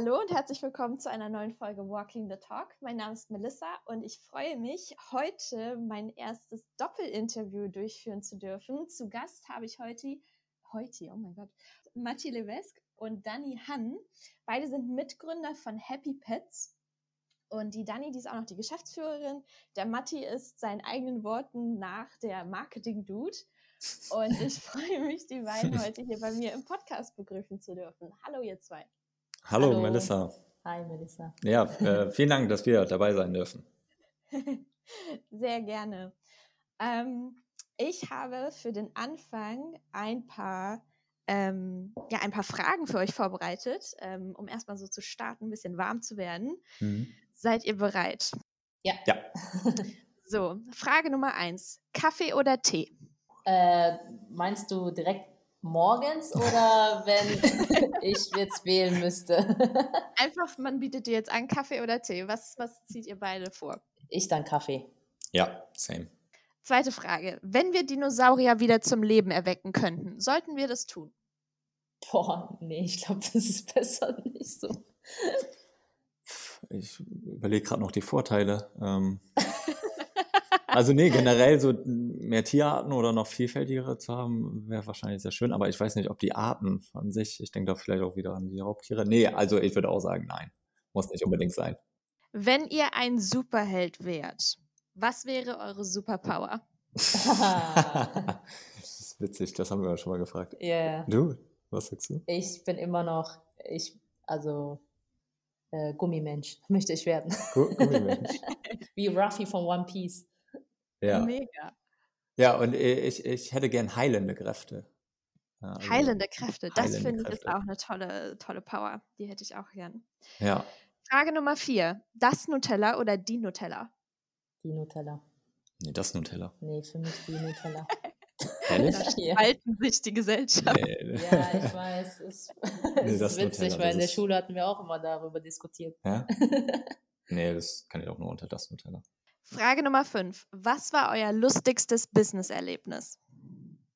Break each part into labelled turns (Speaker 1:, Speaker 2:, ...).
Speaker 1: Hallo und herzlich willkommen zu einer neuen Folge Walking the Talk. Mein Name ist Melissa und ich freue mich, heute mein erstes Doppelinterview durchführen zu dürfen. Zu Gast habe ich heute, heute, oh mein Gott, Matti Levesque und Dani Han. Beide sind Mitgründer von Happy Pets. Und die Dani, die ist auch noch die Geschäftsführerin. Der Matti ist seinen eigenen Worten nach der Marketing-Dude. Und ich freue mich, die beiden heute hier bei mir im Podcast begrüßen zu dürfen. Hallo, ihr zwei.
Speaker 2: Hallo, Hallo. Melissa.
Speaker 3: Hi, Melissa.
Speaker 2: Ja, äh, vielen Dank, dass wir dabei sein dürfen.
Speaker 1: Sehr gerne. Ähm, ich habe für den Anfang ein paar, ähm, ja, ein paar Fragen für euch vorbereitet, ähm, um erstmal so zu starten, ein bisschen warm zu werden. Mhm. Seid ihr bereit?
Speaker 3: Ja.
Speaker 2: Ja.
Speaker 1: So, Frage Nummer eins: Kaffee oder Tee?
Speaker 3: Äh, meinst du direkt morgens oder wenn ich jetzt wählen müsste?
Speaker 1: Einfach, man bietet dir jetzt an, Kaffee oder Tee. Was, was zieht ihr beide vor?
Speaker 3: Ich dann Kaffee.
Speaker 2: Ja, same.
Speaker 1: Zweite Frage. Wenn wir Dinosaurier wieder zum Leben erwecken könnten, sollten wir das tun?
Speaker 3: Boah, nee, ich glaube, das ist besser nicht so.
Speaker 2: Ich überlege gerade noch die Vorteile. Ähm, Also nee, generell so mehr Tierarten oder noch vielfältigere zu haben, wäre wahrscheinlich sehr schön. Aber ich weiß nicht, ob die Arten von sich, ich denke da vielleicht auch wieder an die Raubtiere. Nee, also ich würde auch sagen, nein. Muss nicht unbedingt sein.
Speaker 1: Wenn ihr ein Superheld wärt, was wäre eure Superpower?
Speaker 2: das ist witzig, das haben wir ja schon mal gefragt.
Speaker 3: Ja. Yeah.
Speaker 2: Du, was sagst du?
Speaker 3: Ich bin immer noch, ich, also äh, Gummimensch möchte ich werden.
Speaker 2: Gummimensch.
Speaker 3: Wie Ruffy von One Piece.
Speaker 2: Ja.
Speaker 1: Mega.
Speaker 2: Ja, und ich, ich hätte gern heilende Kräfte.
Speaker 1: Ja, also heilende Kräfte, das finde ich ist auch eine tolle, tolle Power. Die hätte ich auch gern.
Speaker 2: Ja.
Speaker 1: Frage Nummer vier. Das Nutella oder die Nutella?
Speaker 3: Die Nutella.
Speaker 2: Nee, das Nutella.
Speaker 3: Nee, für mich die Nutella.
Speaker 2: Ehrlich?
Speaker 1: Da spalten sich die Gesellschaft.
Speaker 3: Nee. Ja, ich weiß. Es, nee, ist witzig, Nutella, weil in der Schule hatten wir auch immer darüber diskutiert.
Speaker 2: Ja? nee, das kann ich auch nur unter das Nutella.
Speaker 1: Frage Nummer 5. Was war euer lustigstes Business-Erlebnis?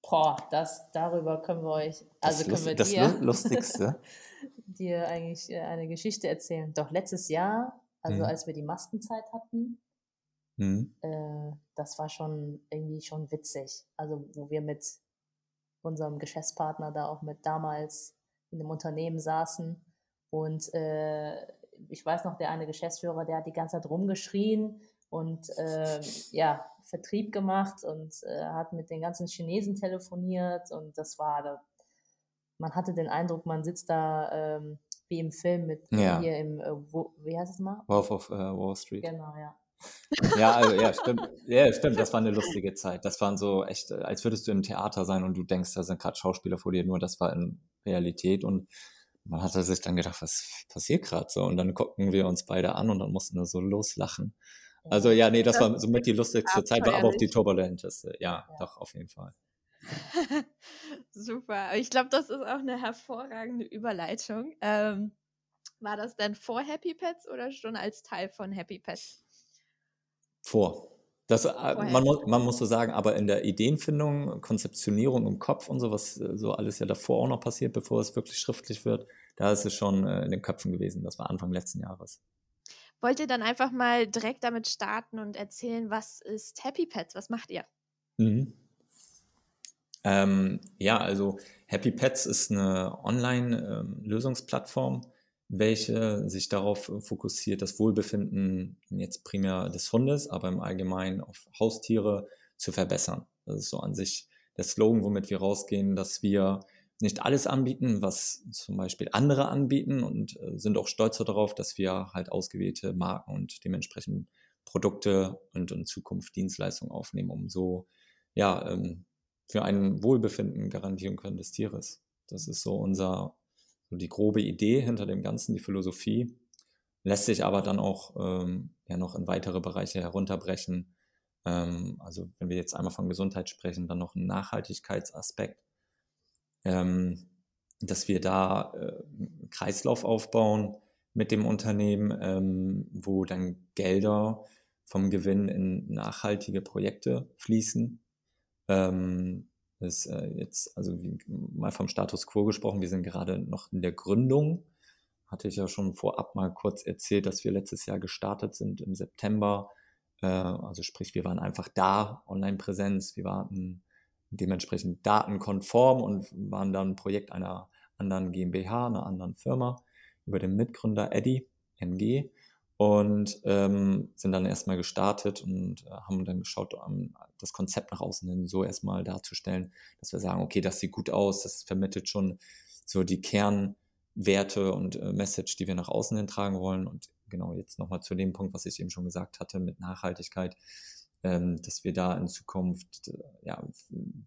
Speaker 3: Boah, das, darüber können wir euch, also
Speaker 2: das
Speaker 3: können wir
Speaker 2: das
Speaker 3: dir,
Speaker 2: Lustigste.
Speaker 3: dir eigentlich äh, eine Geschichte erzählen. Doch letztes Jahr, also hm. als wir die Maskenzeit hatten, hm. äh, das war schon irgendwie schon witzig. Also wo wir mit unserem Geschäftspartner da auch mit damals in einem Unternehmen saßen und äh, ich weiß noch, der eine Geschäftsführer, der hat die ganze Zeit rumgeschrien und äh, ja, Vertrieb gemacht und äh, hat mit den ganzen Chinesen telefoniert und das war, da, man hatte den Eindruck, man sitzt da ähm, wie im Film mit
Speaker 2: ja.
Speaker 3: hier im, äh, wo, wie heißt es mal?
Speaker 2: Wolf of uh, Wall Street.
Speaker 3: Genau, ja.
Speaker 2: ja, also, ja, stimmt. Ja, stimmt. Das war eine lustige Zeit. Das waren so echt, äh, als würdest du im Theater sein und du denkst, da sind gerade Schauspieler vor dir, nur das war in Realität und man hatte sich dann gedacht, was passiert gerade so? Und dann gucken wir uns beide an und dann mussten wir so loslachen. Also ja, nee, das, das war somit die lustigste Zeit, war aber auch die turbulenteste. Ja, ja. doch, auf jeden Fall.
Speaker 1: Super. Ich glaube, das ist auch eine hervorragende Überleitung. Ähm, war das denn vor Happy Pets oder schon als Teil von Happy Pets?
Speaker 2: Vor. Das, äh, man, muss, man muss so sagen, aber in der Ideenfindung, Konzeptionierung im Kopf und so, was äh, so alles ja davor auch noch passiert, bevor es wirklich schriftlich wird, da ist es schon äh, in den Köpfen gewesen. Das war Anfang letzten Jahres.
Speaker 1: Wollt ihr dann einfach mal direkt damit starten und erzählen, was ist Happy Pets? Was macht ihr?
Speaker 2: Mhm. Ähm, ja, also Happy Pets ist eine Online-Lösungsplattform, ähm, welche sich darauf fokussiert, das Wohlbefinden jetzt primär des Hundes, aber im Allgemeinen auf Haustiere zu verbessern. Das ist so an sich der Slogan, womit wir rausgehen, dass wir nicht alles anbieten, was zum Beispiel andere anbieten und äh, sind auch stolzer darauf, dass wir halt ausgewählte Marken und dementsprechend Produkte und in Zukunft Dienstleistungen aufnehmen, um so ja ähm, für ein Wohlbefinden garantieren können des Tieres. Das ist so unser so die grobe Idee hinter dem Ganzen, die Philosophie lässt sich aber dann auch ähm, ja noch in weitere Bereiche herunterbrechen. Ähm, also wenn wir jetzt einmal von Gesundheit sprechen, dann noch ein Nachhaltigkeitsaspekt ähm, dass wir da äh, Kreislauf aufbauen mit dem Unternehmen, ähm, wo dann Gelder vom Gewinn in nachhaltige Projekte fließen. Ähm, ist äh, jetzt, also wie, mal vom Status quo gesprochen, wir sind gerade noch in der Gründung, hatte ich ja schon vorab mal kurz erzählt, dass wir letztes Jahr gestartet sind im September. Äh, also sprich, wir waren einfach da, Online-Präsenz, wir waren dementsprechend datenkonform und waren dann Projekt einer anderen GmbH, einer anderen Firma über den Mitgründer Eddie MG und ähm, sind dann erstmal gestartet und äh, haben dann geschaut, um das Konzept nach außen hin so erstmal darzustellen, dass wir sagen, okay, das sieht gut aus, das vermittelt schon so die Kernwerte und äh, Message, die wir nach außen hin tragen wollen. Und genau jetzt nochmal zu dem Punkt, was ich eben schon gesagt hatte mit Nachhaltigkeit, ähm, dass wir da in Zukunft äh, ja,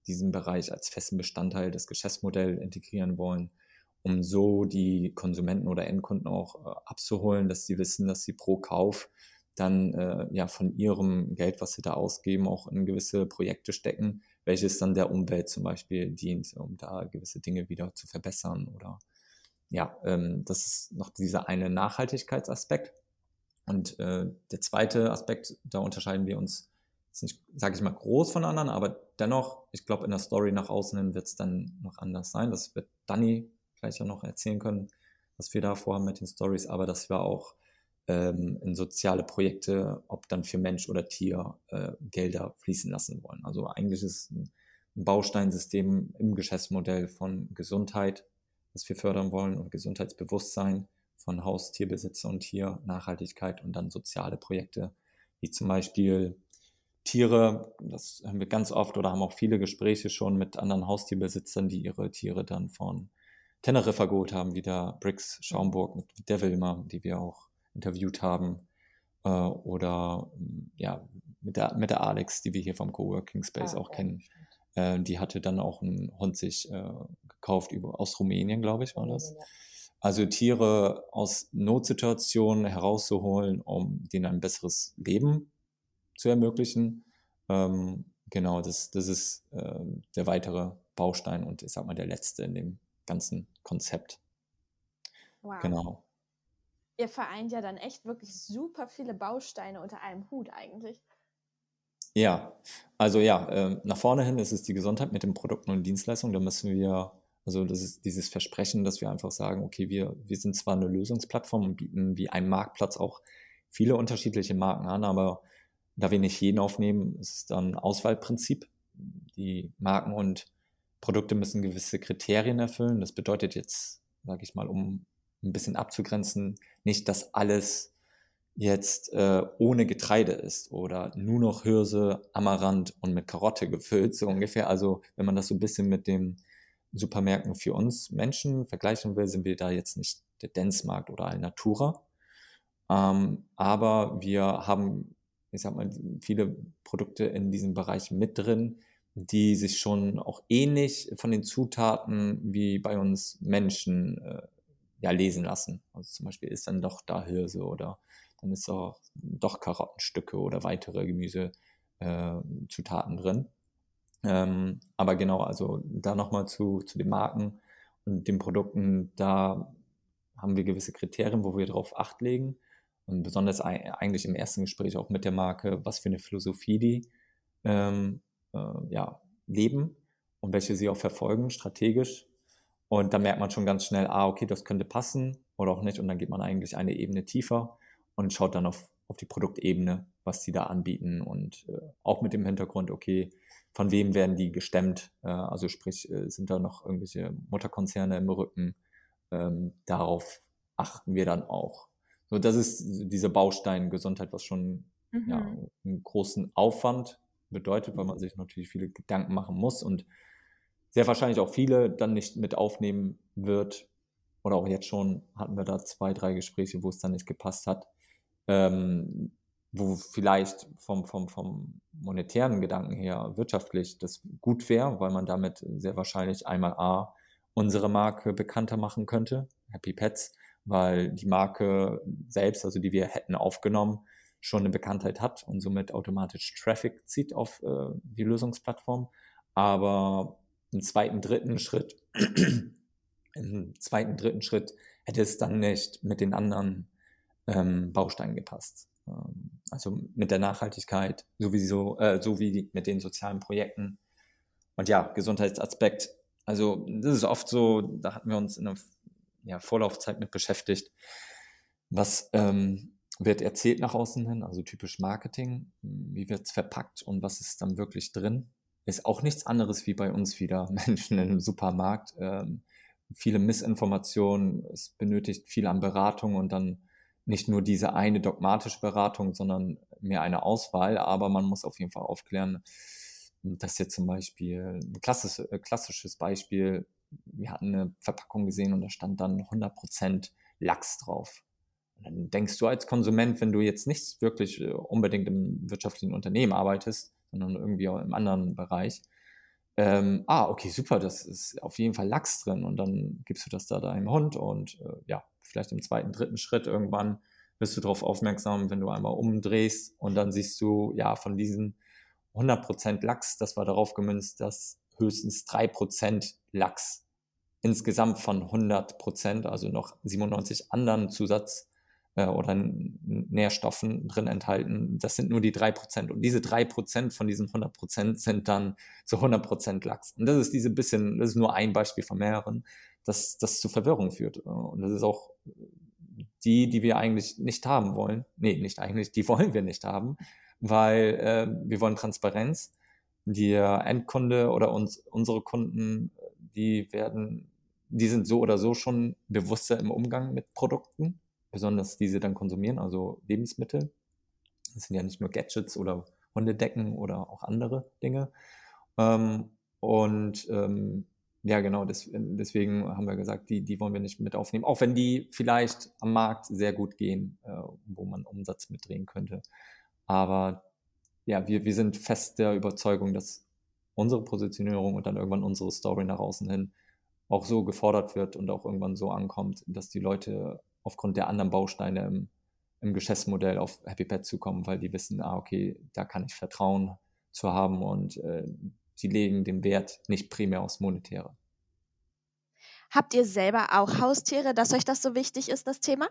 Speaker 2: diesen Bereich als festen Bestandteil des Geschäftsmodells integrieren wollen um so die Konsumenten oder Endkunden auch äh, abzuholen, dass sie wissen, dass sie pro Kauf dann äh, ja von ihrem Geld, was sie da ausgeben, auch in gewisse Projekte stecken, welches dann der Umwelt zum Beispiel dient, um da gewisse Dinge wieder zu verbessern oder ja, ähm, das ist noch dieser eine Nachhaltigkeitsaspekt. Und äh, der zweite Aspekt, da unterscheiden wir uns jetzt nicht, sage ich mal, groß von anderen, aber dennoch, ich glaube, in der Story nach außen hin wird es dann noch anders sein. Das wird Danny gleich auch noch erzählen können, was wir da vorhaben mit den Stories, aber dass wir auch ähm, in soziale Projekte, ob dann für Mensch oder Tier, äh, Gelder fließen lassen wollen. Also eigentlich ist ein, ein Bausteinsystem im Geschäftsmodell von Gesundheit, das wir fördern wollen und Gesundheitsbewusstsein von Haustierbesitzer und Tier, Nachhaltigkeit und dann soziale Projekte, wie zum Beispiel Tiere, das haben wir ganz oft oder haben auch viele Gespräche schon mit anderen Haustierbesitzern, die ihre Tiere dann von Teneriffa geholt haben, wie der Briggs Schaumburg mit der Wilma, die wir auch interviewt haben. Äh, oder mm, ja, mit der, mit der Alex, die wir hier vom Coworking Space ah, auch ja, kennen. Äh, die hatte dann auch einen Hund sich äh, gekauft über, aus Rumänien, glaube ich, war das. Also Tiere aus Notsituationen herauszuholen, um denen ein besseres Leben zu ermöglichen. Ähm, genau, das, das ist äh, der weitere Baustein und ich sag mal der letzte in dem ganzen Konzept.
Speaker 1: Wow. Genau. Ihr vereint ja dann echt wirklich super viele Bausteine unter einem Hut eigentlich.
Speaker 2: Ja, also ja, äh, nach vorne hin ist es die Gesundheit mit den Produkten und Dienstleistungen. Da müssen wir, also das ist dieses Versprechen, dass wir einfach sagen, okay, wir, wir sind zwar eine Lösungsplattform und bieten wie ein Marktplatz auch viele unterschiedliche Marken an, aber da wir nicht jeden aufnehmen, ist es dann Auswahlprinzip. Die Marken und Produkte müssen gewisse Kriterien erfüllen. Das bedeutet jetzt, sage ich mal, um ein bisschen abzugrenzen, nicht, dass alles jetzt äh, ohne Getreide ist oder nur noch Hirse, Amaranth und mit Karotte gefüllt, so ungefähr. Also wenn man das so ein bisschen mit den Supermärkten für uns Menschen vergleichen will, sind wir da jetzt nicht der Denzmarkt oder Alnatura. Ähm, aber wir haben, ich sag mal, viele Produkte in diesem Bereich mit drin, die sich schon auch ähnlich von den Zutaten wie bei uns Menschen äh, ja lesen lassen. Also zum Beispiel ist dann doch da Hirse oder dann ist auch doch Karottenstücke oder weitere Gemüsezutaten äh, drin. Ähm, aber genau, also da nochmal zu, zu den Marken und den Produkten, da haben wir gewisse Kriterien, wo wir darauf Acht legen. Und besonders eigentlich im ersten Gespräch auch mit der Marke, was für eine Philosophie die ähm, äh, ja, leben und welche sie auch verfolgen, strategisch. Und da merkt man schon ganz schnell, ah, okay, das könnte passen oder auch nicht. Und dann geht man eigentlich eine Ebene tiefer und schaut dann auf, auf die Produktebene, was die da anbieten und äh, auch mit dem Hintergrund, okay, von wem werden die gestemmt? Äh, also sprich, äh, sind da noch irgendwelche Mutterkonzerne im Rücken? Ähm, darauf achten wir dann auch. So, das ist dieser Baustein Gesundheit, was schon mhm. ja, einen großen Aufwand bedeutet, weil man sich natürlich viele Gedanken machen muss und sehr wahrscheinlich auch viele dann nicht mit aufnehmen wird. Oder auch jetzt schon hatten wir da zwei, drei Gespräche, wo es dann nicht gepasst hat. Ähm, wo vielleicht vom, vom, vom monetären Gedanken her wirtschaftlich das gut wäre, weil man damit sehr wahrscheinlich einmal A, unsere Marke bekannter machen könnte, Happy Pets, weil die Marke selbst, also die wir hätten aufgenommen, schon eine Bekanntheit hat und somit automatisch Traffic zieht auf äh, die Lösungsplattform. Aber im zweiten, dritten Schritt, im zweiten, dritten Schritt hätte es dann nicht mit den anderen ähm, Bausteinen gepasst. Ähm, also mit der Nachhaltigkeit, sowieso, äh, so wie mit den sozialen Projekten. Und ja, Gesundheitsaspekt. Also das ist oft so, da hatten wir uns in der ja, Vorlaufzeit mit beschäftigt. Was ähm, wird erzählt nach außen hin, also typisch Marketing, wie wird es verpackt und was ist dann wirklich drin? Ist auch nichts anderes wie bei uns wieder Menschen im Supermarkt. Ähm, viele Missinformationen, es benötigt viel an Beratung und dann nicht nur diese eine dogmatische Beratung, sondern mehr eine Auswahl, aber man muss auf jeden Fall aufklären, dass jetzt zum Beispiel ein klassisches, äh, klassisches Beispiel, wir hatten eine Verpackung gesehen und da stand dann 100% Lachs drauf. Und dann denkst du als Konsument, wenn du jetzt nicht wirklich äh, unbedingt im wirtschaftlichen Unternehmen arbeitest, sondern irgendwie auch im anderen Bereich, ähm, ah, okay, super, das ist auf jeden Fall Lachs drin und dann gibst du das da deinem Hund und äh, ja, vielleicht im zweiten, dritten Schritt irgendwann wirst du darauf aufmerksam, wenn du einmal umdrehst und dann siehst du, ja, von diesen 100% Lachs, das war darauf gemünzt, dass höchstens 3% Lachs insgesamt von 100%, also noch 97 anderen Zusatz- äh, oder Nährstoffen drin enthalten. Das sind nur die 3%. Und diese 3% von diesen 100% sind dann zu 100% Lachs. Und das ist diese bisschen, das ist nur ein Beispiel von mehreren, dass das zu Verwirrung führt. Und das ist auch die, die wir eigentlich nicht haben wollen. Nee, nicht eigentlich, die wollen wir nicht haben, weil äh, wir wollen Transparenz. Der Endkunde oder uns, unsere Kunden, die werden, die sind so oder so schon bewusster im Umgang mit Produkten, besonders diese dann konsumieren, also Lebensmittel. Das sind ja nicht nur Gadgets oder Hundedecken oder auch andere Dinge. Ähm, und ähm, ja, genau, das, deswegen haben wir gesagt, die, die wollen wir nicht mit aufnehmen, auch wenn die vielleicht am Markt sehr gut gehen, äh, wo man Umsatz mitdrehen könnte. Aber ja, wir, wir sind fest der Überzeugung, dass unsere Positionierung und dann irgendwann unsere Story nach außen hin auch so gefordert wird und auch irgendwann so ankommt, dass die Leute aufgrund der anderen Bausteine im, im Geschäftsmodell auf Happy Pet zukommen, weil die wissen, ah, okay, da kann ich Vertrauen zu haben und äh, sie legen den Wert nicht primär aufs Monetäre.
Speaker 1: Habt ihr selber auch Haustiere, dass euch das so wichtig ist, das Thema?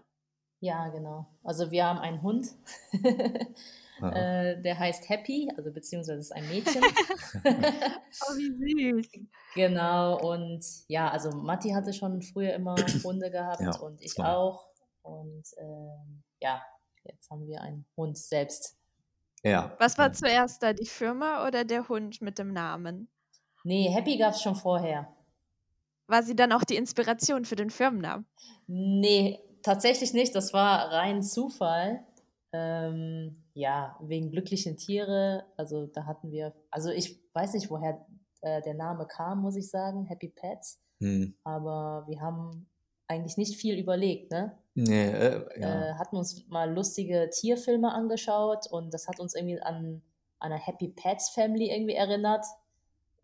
Speaker 3: Ja, genau. Also wir haben einen Hund, äh, der heißt Happy, also beziehungsweise ist ein Mädchen.
Speaker 1: oh, wie süß.
Speaker 3: Genau, und ja, also Matti hatte schon früher immer Hunde gehabt ja, und ich zwei. auch. Und äh, ja, jetzt haben wir einen Hund selbst.
Speaker 2: Ja.
Speaker 1: Was war zuerst da, die Firma oder der Hund mit dem Namen?
Speaker 3: Nee, Happy gab es schon vorher.
Speaker 1: War sie dann auch die Inspiration für den Firmennamen?
Speaker 3: Nee, tatsächlich nicht. Das war rein Zufall. Ähm, ja, wegen glücklichen Tiere. Also da hatten wir, also ich weiß nicht, woher äh, der Name kam, muss ich sagen, Happy Pets. Hm. Aber wir haben eigentlich nicht viel überlegt, ne?
Speaker 2: Nee, äh, ja.
Speaker 3: äh, hatten uns mal lustige Tierfilme angeschaut und das hat uns irgendwie an, an eine Happy Pets Family irgendwie erinnert.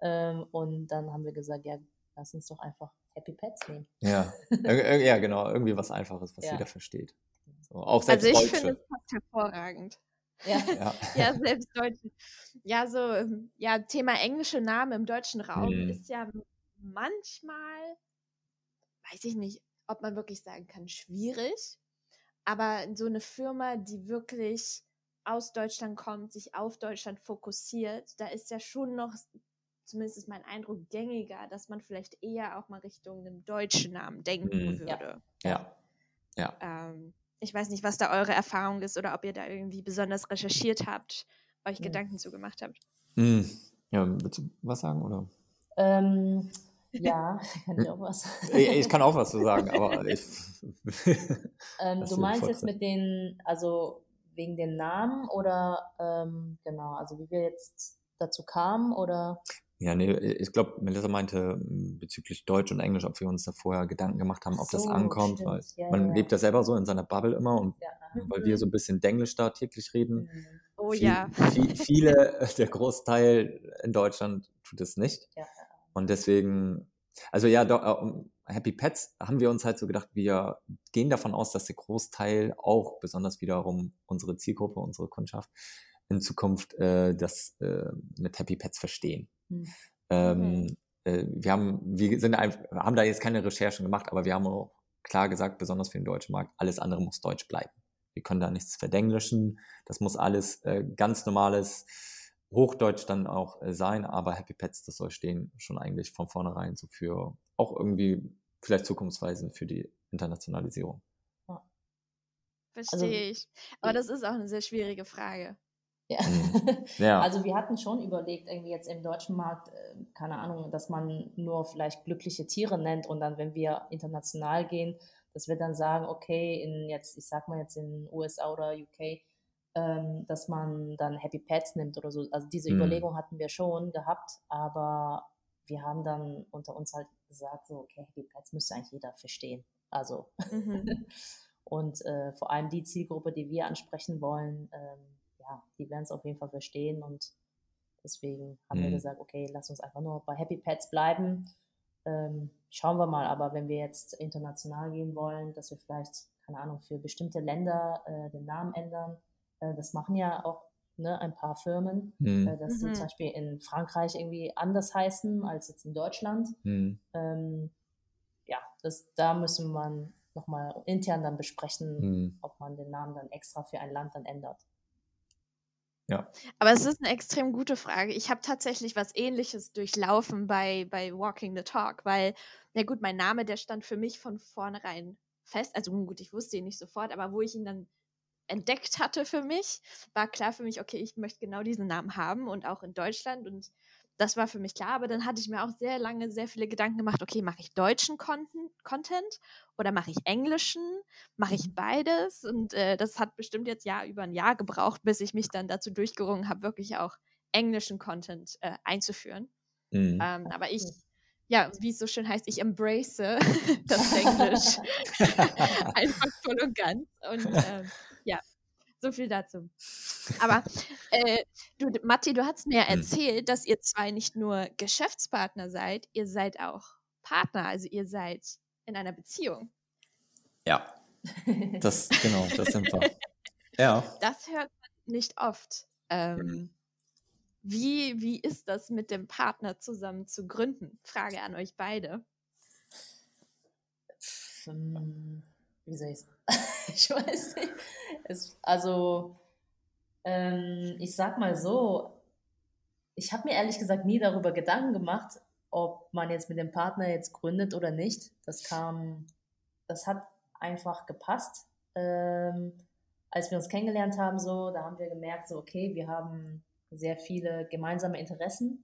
Speaker 3: Ähm, und dann haben wir gesagt, ja, lass uns doch einfach Happy Pets nehmen.
Speaker 2: Ja, ja genau, irgendwie was Einfaches, was ja. jeder versteht. So, auch selbst
Speaker 1: also ich
Speaker 2: Deutsche.
Speaker 1: finde hervorragend.
Speaker 3: Ja.
Speaker 1: ja. ja, selbst Deutsche. Ja, so, ähm, ja, Thema englische Namen im deutschen Raum hm. ist ja manchmal, weiß ich nicht, ob man wirklich sagen kann, schwierig. Aber so eine Firma, die wirklich aus Deutschland kommt, sich auf Deutschland fokussiert, da ist ja schon noch, zumindest ist mein Eindruck, gängiger, dass man vielleicht eher auch mal Richtung einem deutschen Namen denken mhm. würde.
Speaker 2: Ja. Ja.
Speaker 1: Ähm, ich weiß nicht, was da eure Erfahrung ist oder ob ihr da irgendwie besonders recherchiert habt, euch mhm. Gedanken zugemacht habt.
Speaker 2: Mhm. Ja, willst du was sagen, oder?
Speaker 3: Ähm, ja, kann ich auch was.
Speaker 2: ich kann auch was zu sagen, aber ich.
Speaker 3: ähm, du meinst jetzt mit den, also wegen den Namen oder ähm, genau, also wie wir jetzt dazu kamen oder?
Speaker 2: Ja, nee, ich glaube, Melissa meinte bezüglich Deutsch und Englisch, ob wir uns da vorher Gedanken gemacht haben, ob so, das ankommt, stimmt. weil ja, man ja. lebt ja selber so in seiner Bubble immer und ja. weil wir so ein bisschen Denglisch da täglich reden.
Speaker 1: Mhm. Oh viel, ja.
Speaker 2: Viel, viele, der Großteil in Deutschland tut es nicht. Und deswegen, also ja, äh, Happy Pets haben wir uns halt so gedacht, wir gehen davon aus, dass der Großteil auch, besonders wiederum unsere Zielgruppe, unsere Kundschaft, in Zukunft äh, das äh, mit Happy Pets verstehen. Mhm. Ähm, äh, wir haben, wir sind einfach, haben da jetzt keine Recherchen gemacht, aber wir haben auch klar gesagt, besonders für den deutschen Markt, alles andere muss deutsch bleiben. Wir können da nichts verdenglischen. Das muss alles äh, ganz normales Hochdeutsch dann auch äh, sein, aber Happy Pets, das soll stehen schon eigentlich von vornherein so für auch irgendwie vielleicht zukunftsweisend für die Internationalisierung.
Speaker 1: Verstehe also, ich. Aber das ist auch eine sehr schwierige Frage.
Speaker 3: Ja. Mhm. ja. Also wir hatten schon überlegt, irgendwie jetzt im deutschen Markt, äh, keine Ahnung, dass man nur vielleicht glückliche Tiere nennt und dann, wenn wir international gehen, dass wir dann sagen, okay, in jetzt, ich sag mal jetzt in USA oder UK, ähm, dass man dann Happy Pets nimmt oder so. Also diese mhm. Überlegung hatten wir schon gehabt, aber wir haben dann unter uns halt gesagt, so, okay, Happy Pets müsste eigentlich jeder verstehen. Also mhm. und äh, vor allem die Zielgruppe, die wir ansprechen wollen, ähm, ja, die werden es auf jeden Fall verstehen und deswegen haben mhm. wir gesagt, okay, lass uns einfach nur bei Happy Pets bleiben. Ähm, schauen wir mal, aber wenn wir jetzt international gehen wollen, dass wir vielleicht, keine Ahnung, für bestimmte Länder äh, den Namen ändern, äh, das machen ja auch ne, ein paar Firmen, mhm. äh, dass mhm. sie zum Beispiel in Frankreich irgendwie anders heißen als jetzt in Deutschland. Mhm. Ähm, ja, das, da müssen wir nochmal intern dann besprechen, mhm. ob man den Namen dann extra für ein Land dann ändert.
Speaker 1: Ja. Aber es ist eine extrem gute Frage. Ich habe tatsächlich was Ähnliches durchlaufen bei, bei Walking the Talk, weil, na gut, mein Name, der stand für mich von vornherein fest. Also gut, ich wusste ihn nicht sofort, aber wo ich ihn dann entdeckt hatte für mich, war klar für mich, okay, ich möchte genau diesen Namen haben und auch in Deutschland. Und das war für mich klar, aber dann hatte ich mir auch sehr lange sehr viele Gedanken gemacht, okay, mache ich deutschen Content oder mache ich englischen? Mache ich mhm. beides? Und äh, das hat bestimmt jetzt ja über ein Jahr gebraucht, bis ich mich dann dazu durchgerungen habe, wirklich auch englischen Content äh, einzuführen. Mhm. Ähm, aber ich, ja, wie es so schön heißt, ich embrace das Englisch einfach voll und ganz. Und ähm, ja, so viel dazu. Aber äh, du, Matti, du hast mir mhm. erzählt, dass ihr zwei nicht nur Geschäftspartner seid, ihr seid auch Partner, also ihr seid in einer Beziehung.
Speaker 2: Ja, das genau, das sind wir. Ja.
Speaker 1: Das hört man nicht oft. Ähm, mhm. wie, wie ist das mit dem Partner zusammen zu gründen? Frage an euch beide.
Speaker 3: Wie soll ich ich weiß nicht. Es, also, ähm, ich sag mal so, ich habe mir ehrlich gesagt nie darüber Gedanken gemacht, ob man jetzt mit dem Partner jetzt gründet oder nicht. Das kam, das hat einfach gepasst. Ähm, als wir uns kennengelernt haben, so, da haben wir gemerkt, so, okay, wir haben sehr viele gemeinsame Interessen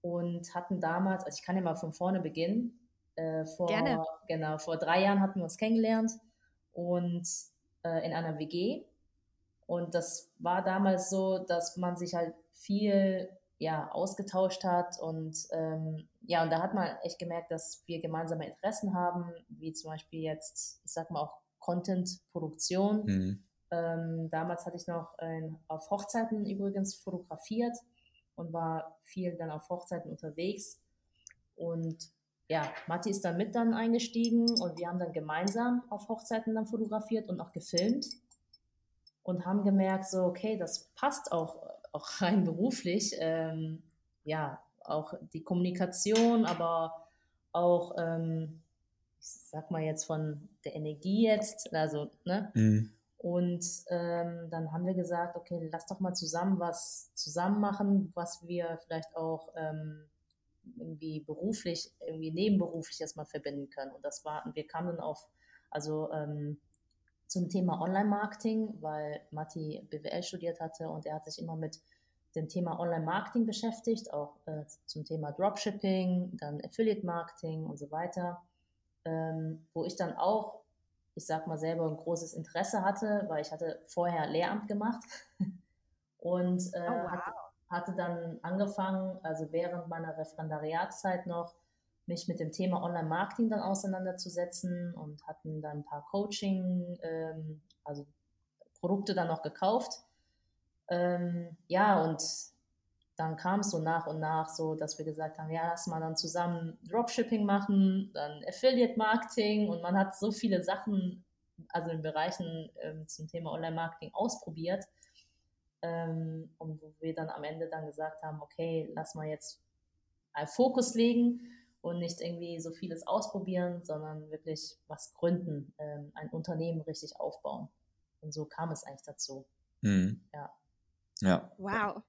Speaker 3: und hatten damals, also ich kann ja mal von vorne beginnen, äh, vor, Gerne. genau, vor drei Jahren hatten wir uns kennengelernt und äh, in einer WG. Und das war damals so, dass man sich halt viel ja, ausgetauscht hat und ähm, ja, und da hat man echt gemerkt, dass wir gemeinsame Interessen haben, wie zum Beispiel jetzt, ich sag mal auch Content-Produktion. Mhm. Ähm, damals hatte ich noch äh, auf Hochzeiten übrigens fotografiert und war viel dann auf Hochzeiten unterwegs. Und ja, Matti ist dann mit dann eingestiegen und wir haben dann gemeinsam auf Hochzeiten dann fotografiert und auch gefilmt und haben gemerkt, so, okay, das passt auch, auch rein beruflich. Ähm, ja, auch die Kommunikation, aber auch, ähm, ich sag mal jetzt von der Energie jetzt, also, ne? Mhm. Und ähm, dann haben wir gesagt, okay, lass doch mal zusammen was zusammen machen, was wir vielleicht auch ähm, irgendwie beruflich, irgendwie nebenberuflich erstmal verbinden können. Und das war, wir kamen auf, also ähm, zum Thema Online-Marketing, weil Matti BWL studiert hatte und er hat sich immer mit dem Thema Online-Marketing beschäftigt, auch äh, zum Thema Dropshipping, dann Affiliate-Marketing und so weiter, ähm, wo ich dann auch, ich sag mal selber, ein großes Interesse hatte, weil ich hatte vorher Lehramt gemacht und äh, oh, wow. hatte, hatte dann angefangen, also während meiner Referendariatszeit noch, mich mit dem Thema Online-Marketing dann auseinanderzusetzen und hatten dann ein paar Coaching, ähm, also Produkte dann noch gekauft. Ähm, ja, und dann kam es so nach und nach so, dass wir gesagt haben, ja, lass mal dann zusammen Dropshipping machen, dann Affiliate Marketing und man hat so viele Sachen, also in Bereichen ähm, zum Thema Online-Marketing ausprobiert ähm, und wo wir dann am Ende dann gesagt haben, okay, lass mal jetzt einen Fokus legen und nicht irgendwie so vieles ausprobieren, sondern wirklich was gründen, ähm, ein Unternehmen richtig aufbauen. Und so kam es eigentlich dazu. Mhm. Ja.
Speaker 2: Ja.
Speaker 1: Wow.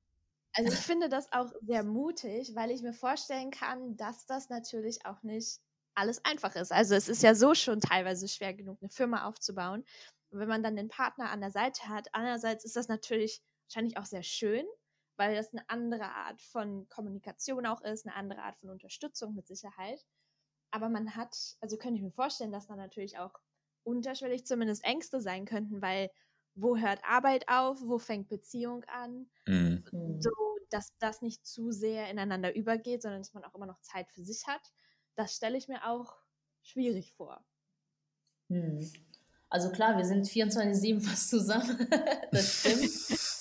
Speaker 1: Also ich finde das auch sehr mutig, weil ich mir vorstellen kann, dass das natürlich auch nicht alles einfach ist. Also es ist ja so schon teilweise schwer genug, eine Firma aufzubauen. Und wenn man dann den Partner an der Seite hat, andererseits ist das natürlich wahrscheinlich auch sehr schön, weil das eine andere Art von Kommunikation auch ist, eine andere Art von Unterstützung mit Sicherheit. Aber man hat, also könnte ich mir vorstellen, dass da natürlich auch unterschwellig zumindest Ängste sein könnten, weil wo hört Arbeit auf, wo fängt Beziehung an, mhm. so dass das nicht zu sehr ineinander übergeht, sondern dass man auch immer noch Zeit für sich hat. Das stelle ich mir auch schwierig vor.
Speaker 3: Mhm. Also klar, wir sind 24-7 fast zusammen, das stimmt.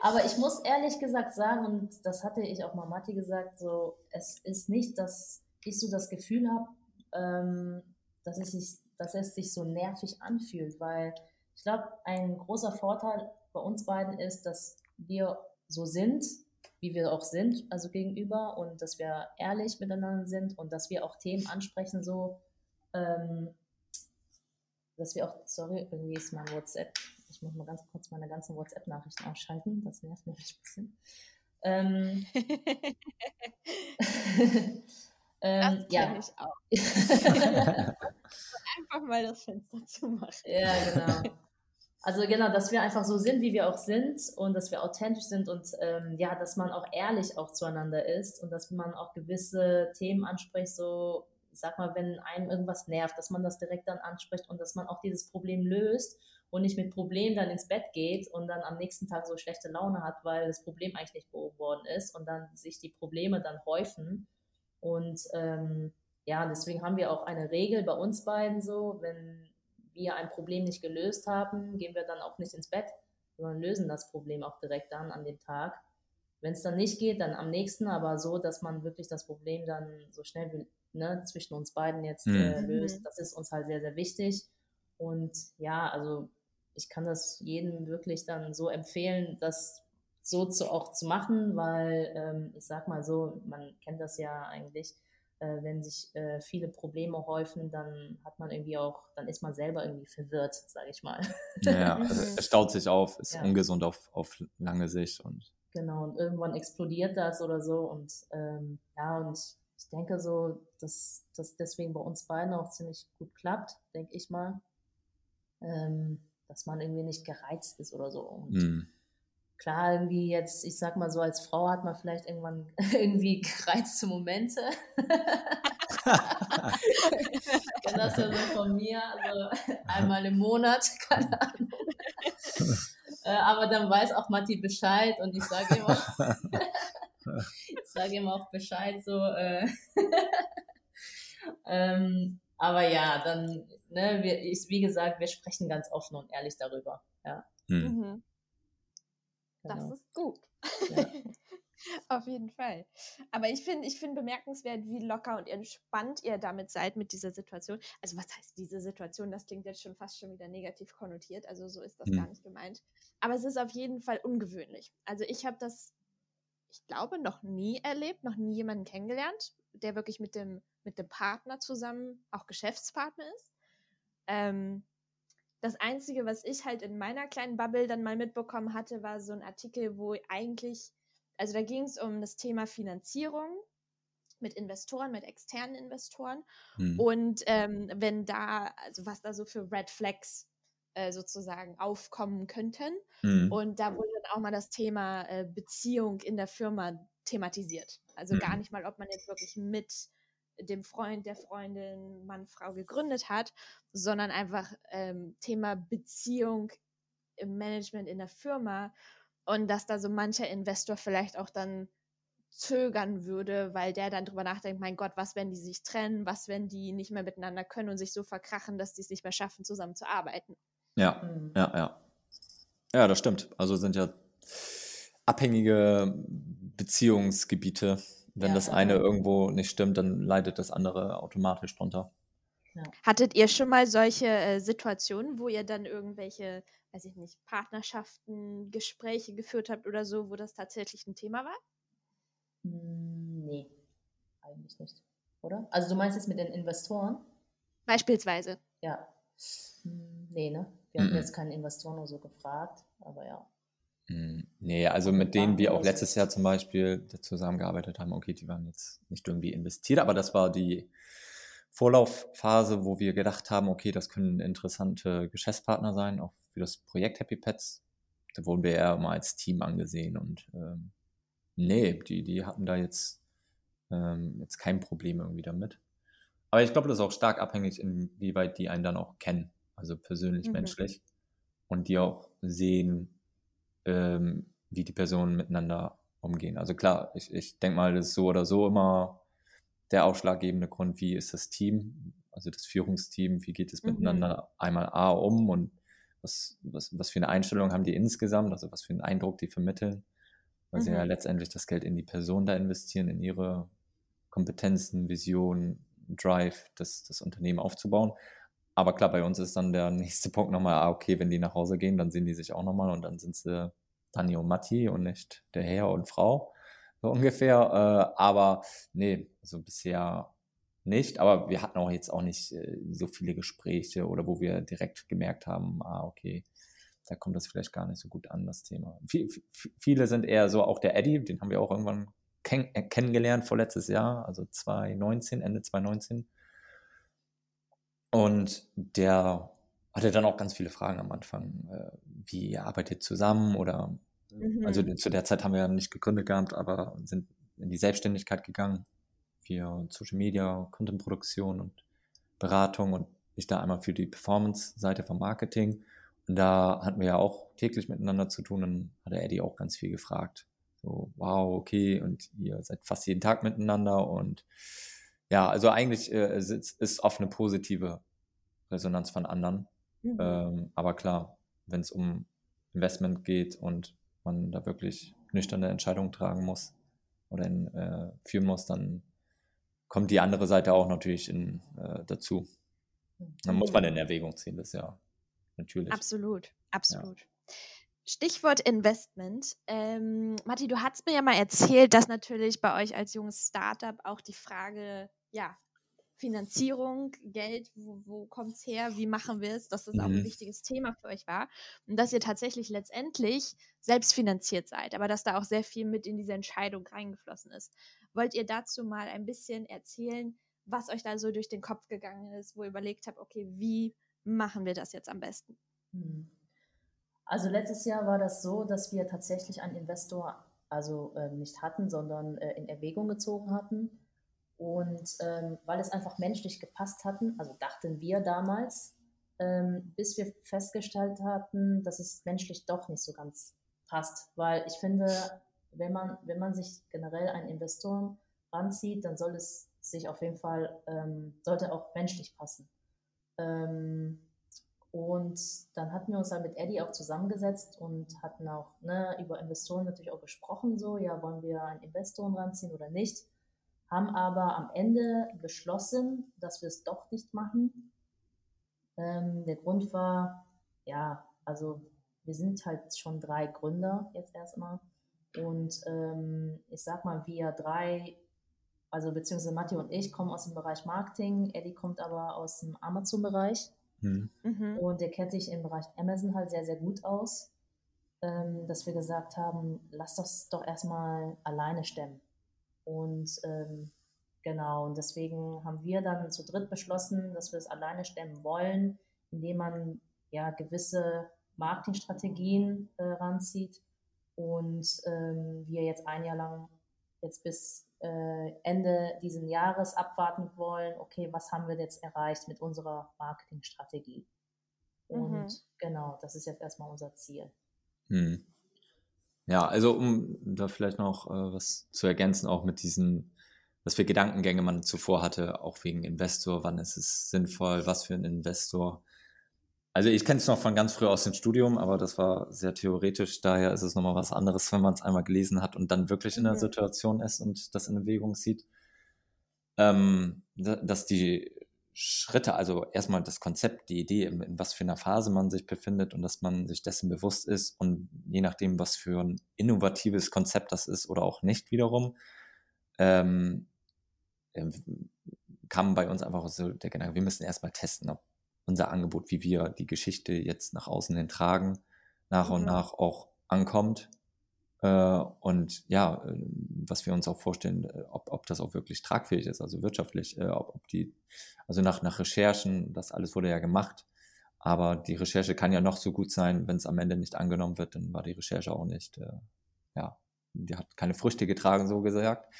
Speaker 3: Aber ich muss ehrlich gesagt sagen, und das hatte ich auch mal Matti gesagt, so, es ist nicht, dass ich so das Gefühl habe, ähm, dass, es sich, dass es sich so nervig anfühlt, weil ich glaube, ein großer Vorteil bei uns beiden ist, dass wir so sind, wie wir auch sind, also gegenüber und dass wir ehrlich miteinander sind und dass wir auch Themen ansprechen, so, ähm, dass wir auch, sorry, irgendwie ist mein WhatsApp, ich muss mal ganz kurz meine ganzen WhatsApp-Nachrichten ausschalten, das nervt mich ein bisschen. Ähm,
Speaker 1: ähm, das ja. ich auch. Einfach mal das Fenster zu machen.
Speaker 3: Ja, genau. Also genau, dass wir einfach so sind, wie wir auch sind und dass wir authentisch sind und ähm, ja, dass man auch ehrlich auch zueinander ist und dass man auch gewisse Themen anspricht, so sag mal, wenn einem irgendwas nervt, dass man das direkt dann anspricht und dass man auch dieses Problem löst und nicht mit Problem dann ins Bett geht und dann am nächsten Tag so schlechte Laune hat, weil das Problem eigentlich nicht behoben worden ist und dann sich die Probleme dann häufen. Und ähm, ja, deswegen haben wir auch eine Regel bei uns beiden so, wenn wir ein Problem nicht gelöst haben, gehen wir dann auch nicht ins Bett, sondern lösen das Problem auch direkt dann an dem Tag. Wenn es dann nicht geht, dann am nächsten, aber so, dass man wirklich das Problem dann so schnell wie ne, zwischen uns beiden jetzt mhm. äh, löst, das ist uns halt sehr, sehr wichtig. Und ja, also ich kann das jedem wirklich dann so empfehlen, das so zu, auch zu machen, weil ähm, ich sag mal so, man kennt das ja eigentlich, äh, wenn sich äh, viele Probleme häufen, dann hat man irgendwie auch, dann ist man selber irgendwie verwirrt, sage ich mal.
Speaker 2: Ja, also es staut sich auf, ist ja. ungesund auf, auf lange Sicht und
Speaker 3: genau und irgendwann explodiert das oder so und ähm, ja und ich denke so, dass das deswegen bei uns beiden auch ziemlich gut klappt, denke ich mal, ähm, dass man irgendwie nicht gereizt ist oder so mm klar, irgendwie jetzt, ich sag mal so, als Frau hat man vielleicht irgendwann irgendwie gereizte Momente. Kennt das ja so von mir, also einmal im Monat, keine Ahnung. Äh, aber dann weiß auch Matti Bescheid und ich sage immer, ich sage immer auch Bescheid so. Äh, ähm, aber ja, dann, ne, wir, ich, wie gesagt, wir sprechen ganz offen und ehrlich darüber. Ja. Hm. Mhm.
Speaker 1: Genau. Das ist gut. Ja. Auf jeden Fall. Aber ich finde ich find bemerkenswert, wie locker und entspannt ihr damit seid mit dieser Situation. Also was heißt diese Situation? Das klingt jetzt schon fast schon wieder negativ konnotiert. Also so ist das mhm. gar nicht gemeint. Aber es ist auf jeden Fall ungewöhnlich. Also ich habe das, ich glaube, noch nie erlebt, noch nie jemanden kennengelernt, der wirklich mit dem, mit dem Partner zusammen auch Geschäftspartner ist. Ähm, das Einzige, was ich halt in meiner kleinen Bubble dann mal mitbekommen hatte, war so ein Artikel, wo eigentlich, also da ging es um das Thema Finanzierung mit Investoren, mit externen Investoren. Hm. Und ähm, wenn da, also was da so für Red Flags äh, sozusagen aufkommen könnten. Hm. Und da wurde dann auch mal das Thema äh, Beziehung in der Firma thematisiert. Also hm. gar nicht mal, ob man jetzt wirklich mit dem Freund, der Freundin, Mann, Frau gegründet hat, sondern einfach ähm, Thema Beziehung im Management in der Firma und dass da so mancher Investor vielleicht auch dann zögern würde, weil der dann drüber nachdenkt, mein Gott, was, wenn die sich trennen, was, wenn die nicht mehr miteinander können und sich so verkrachen, dass die es nicht mehr schaffen, zusammen zu arbeiten.
Speaker 2: Ja, mhm. ja, ja. Ja, das stimmt. Also sind ja abhängige Beziehungsgebiete wenn ja, das eine ja. irgendwo nicht stimmt, dann leidet das andere automatisch drunter.
Speaker 1: Ja. Hattet ihr schon mal solche äh, Situationen, wo ihr dann irgendwelche, weiß ich nicht, Partnerschaften, Gespräche geführt habt oder so, wo das tatsächlich ein Thema war?
Speaker 3: Hm, nee, eigentlich nicht. Oder? Also du meinst jetzt mit den Investoren?
Speaker 1: Beispielsweise.
Speaker 3: Ja. Hm, nee, ne? Wir haben jetzt keinen Investoren oder so gefragt, aber ja.
Speaker 2: Nee, also mit denen wir auch letztes Jahr zum Beispiel zusammengearbeitet haben, okay, die waren jetzt nicht irgendwie investiert, aber das war die Vorlaufphase, wo wir gedacht haben, okay, das können interessante Geschäftspartner sein, auch für das Projekt Happy Pets. Da wurden wir eher mal als Team angesehen und ähm, nee, die, die hatten da jetzt, ähm, jetzt kein Problem irgendwie damit. Aber ich glaube, das ist auch stark abhängig, inwieweit die einen dann auch kennen, also persönlich, mhm. menschlich. Und die auch sehen, ähm, wie die Personen miteinander umgehen. Also klar, ich, ich denke mal, das ist so oder so immer der ausschlaggebende Grund, wie ist das Team, also das Führungsteam, wie geht es mhm. miteinander einmal A um und was, was, was für eine Einstellung haben die insgesamt, also was für einen Eindruck die vermitteln, weil mhm. sie ja mhm. letztendlich das Geld in die Person da investieren, in ihre Kompetenzen, Visionen, Drive, das, das Unternehmen aufzubauen. Aber klar, bei uns ist dann der nächste Punkt nochmal, ah, okay, wenn die nach Hause gehen, dann sehen die sich auch nochmal und dann sind sie Dani und Matti und nicht der Herr und Frau, so ungefähr. Äh, aber nee, also bisher nicht. Aber wir hatten auch jetzt auch nicht äh, so viele Gespräche oder wo wir direkt gemerkt haben, ah, okay, da kommt das vielleicht gar nicht so gut an, das Thema. viele sind eher so, auch der Eddie, den haben wir auch irgendwann kenn äh, kennengelernt vorletztes Jahr, also 2019, Ende 2019. Und der hatte dann auch ganz viele Fragen am Anfang. Äh, wie ihr arbeitet zusammen oder mhm. also zu der Zeit haben wir ja nicht gegründet gehabt, aber sind in die Selbstständigkeit gegangen für Social Media, Contentproduktion und Beratung und ich da einmal für die Performance-Seite vom Marketing. Und da hatten wir ja auch täglich miteinander zu tun. Dann hat der Eddie auch ganz viel gefragt. So, wow, okay, und ihr seid fast jeden Tag miteinander und ja, also eigentlich äh, ist, ist oft eine positive Resonanz von anderen. Mhm. Ähm, aber klar, wenn es um Investment geht und man da wirklich nüchterne Entscheidungen tragen muss oder in, äh, führen muss, dann kommt die andere Seite auch natürlich in, äh, dazu. Dann muss man in Erwägung ziehen, das ist ja natürlich.
Speaker 1: Absolut, absolut. Ja. Stichwort Investment. Ähm, Matti, du hast mir ja mal erzählt, dass natürlich bei euch als junges Startup auch die Frage, ja, Finanzierung, Geld, wo, wo kommt es her, wie machen wir es, dass das mhm. auch ein mhm. wichtiges Thema für euch war und dass ihr tatsächlich letztendlich selbst finanziert seid, aber dass da auch sehr viel mit in diese Entscheidung reingeflossen ist. Wollt ihr dazu mal ein bisschen erzählen, was euch da so durch den Kopf gegangen ist, wo ihr überlegt habt, okay, wie machen wir das jetzt am besten? Mhm.
Speaker 3: Also letztes Jahr war das so, dass wir tatsächlich einen Investor also äh, nicht hatten, sondern äh, in Erwägung gezogen hatten und ähm, weil es einfach menschlich gepasst hatten, also dachten wir damals, ähm, bis wir festgestellt hatten, dass es menschlich doch nicht so ganz passt. Weil ich finde, wenn man, wenn man sich generell einen Investor ranzieht, dann soll es sich auf jeden Fall, ähm, sollte auch menschlich passen. Ähm, und dann hatten wir uns dann mit Eddie auch zusammengesetzt und hatten auch ne, über Investoren natürlich auch gesprochen, so, ja, wollen wir einen Investoren ranziehen oder nicht haben aber am Ende beschlossen, dass wir es doch nicht machen. Ähm, der Grund war, ja, also wir sind halt schon drei Gründer jetzt erstmal. Und ähm, ich sag mal, wir drei, also beziehungsweise Matti und ich kommen aus dem Bereich Marketing, Eddie kommt aber aus dem Amazon-Bereich. Hm. Mhm. Und der kennt sich im Bereich Amazon halt sehr, sehr gut aus. Ähm, dass wir gesagt haben, lass das doch erstmal alleine stemmen. Und ähm, genau, und deswegen haben wir dann zu dritt beschlossen, dass wir es alleine stemmen wollen, indem man ja gewisse Marketingstrategien äh, ranzieht und ähm, wir jetzt ein Jahr lang jetzt bis äh, Ende dieses Jahres abwarten wollen, okay, was haben wir jetzt erreicht mit unserer Marketingstrategie? Und mhm. genau, das ist jetzt erstmal unser Ziel. Hm.
Speaker 2: Ja, also um da vielleicht noch äh, was zu ergänzen, auch mit diesen, was für Gedankengänge man zuvor hatte, auch wegen Investor, wann ist es sinnvoll, was für ein Investor. Also ich kenne es noch von ganz früh aus dem Studium, aber das war sehr theoretisch, daher ist es nochmal was anderes, wenn man es einmal gelesen hat und dann wirklich in der mhm. Situation ist und das in Bewegung sieht. Ähm, dass die Schritte, also erstmal das Konzept, die Idee, in, in, was für einer Phase man sich befindet und dass man sich dessen bewusst ist und je nachdem, was für ein innovatives Konzept das ist oder auch nicht wiederum, ähm, ähm kam bei uns einfach so der Gedanke, wir müssen erstmal testen, ob unser Angebot, wie wir die Geschichte jetzt nach außen hin tragen, nach mhm. und nach auch ankommt. Äh, und ja, äh, was wir uns auch vorstellen, äh, ob, ob das auch wirklich tragfähig ist, also wirtschaftlich, ob, ob die, also nach, nach Recherchen, das alles wurde ja gemacht, aber die Recherche kann ja noch so gut sein, wenn es am Ende nicht angenommen wird, dann war die Recherche auch nicht, äh, ja, die hat keine Früchte getragen, so gesagt.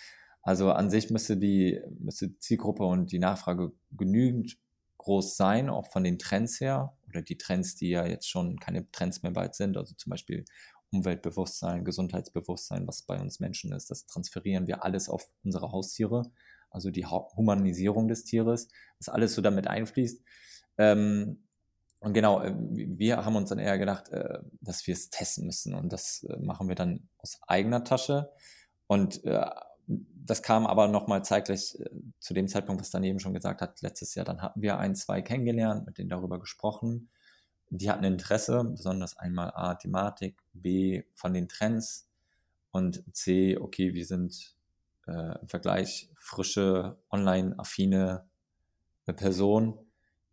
Speaker 2: Also an sich müsste die, müsste die Zielgruppe und die Nachfrage genügend groß sein, auch von den Trends her, oder die Trends, die ja jetzt schon keine Trends mehr bald sind, also zum Beispiel Umweltbewusstsein, Gesundheitsbewusstsein, was bei uns Menschen ist, das transferieren wir alles auf unsere Haustiere, also die Humanisierung des Tieres, was alles so damit einfließt. Ähm, und genau, äh, wir haben uns dann eher gedacht, äh, dass wir es testen müssen und das äh, machen wir dann aus eigener Tasche. Und das kam aber nochmal zeitgleich zu dem Zeitpunkt, was dann eben schon gesagt hat, letztes Jahr, dann hatten wir ein, zwei kennengelernt, mit denen darüber gesprochen. Die hatten Interesse, besonders einmal A, Thematik, B, von den Trends und C, okay, wir sind äh, im Vergleich frische, online-affine Personen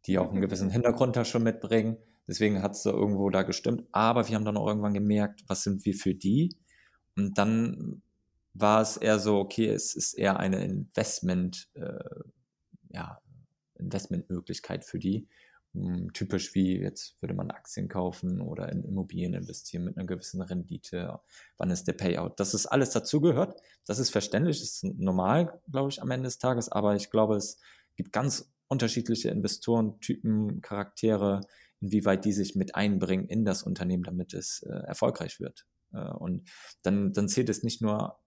Speaker 2: die auch einen gewissen Hintergrund da schon mitbringen. Deswegen hat es da irgendwo da gestimmt. Aber wir haben dann auch irgendwann gemerkt, was sind wir für die? Und dann war es eher so, okay, es ist eher eine Investment, äh, ja, Investmentmöglichkeit für die. Hm, typisch wie jetzt würde man Aktien kaufen oder in Immobilien investieren mit einer gewissen Rendite. Wann ist der Payout? Das ist alles dazugehört. Das ist verständlich, das ist normal, glaube ich, am Ende des Tages. Aber ich glaube, es gibt ganz unterschiedliche Investorentypen, Charaktere, inwieweit die sich mit einbringen in das Unternehmen, damit es äh, erfolgreich wird. Äh, und dann, dann zählt es nicht nur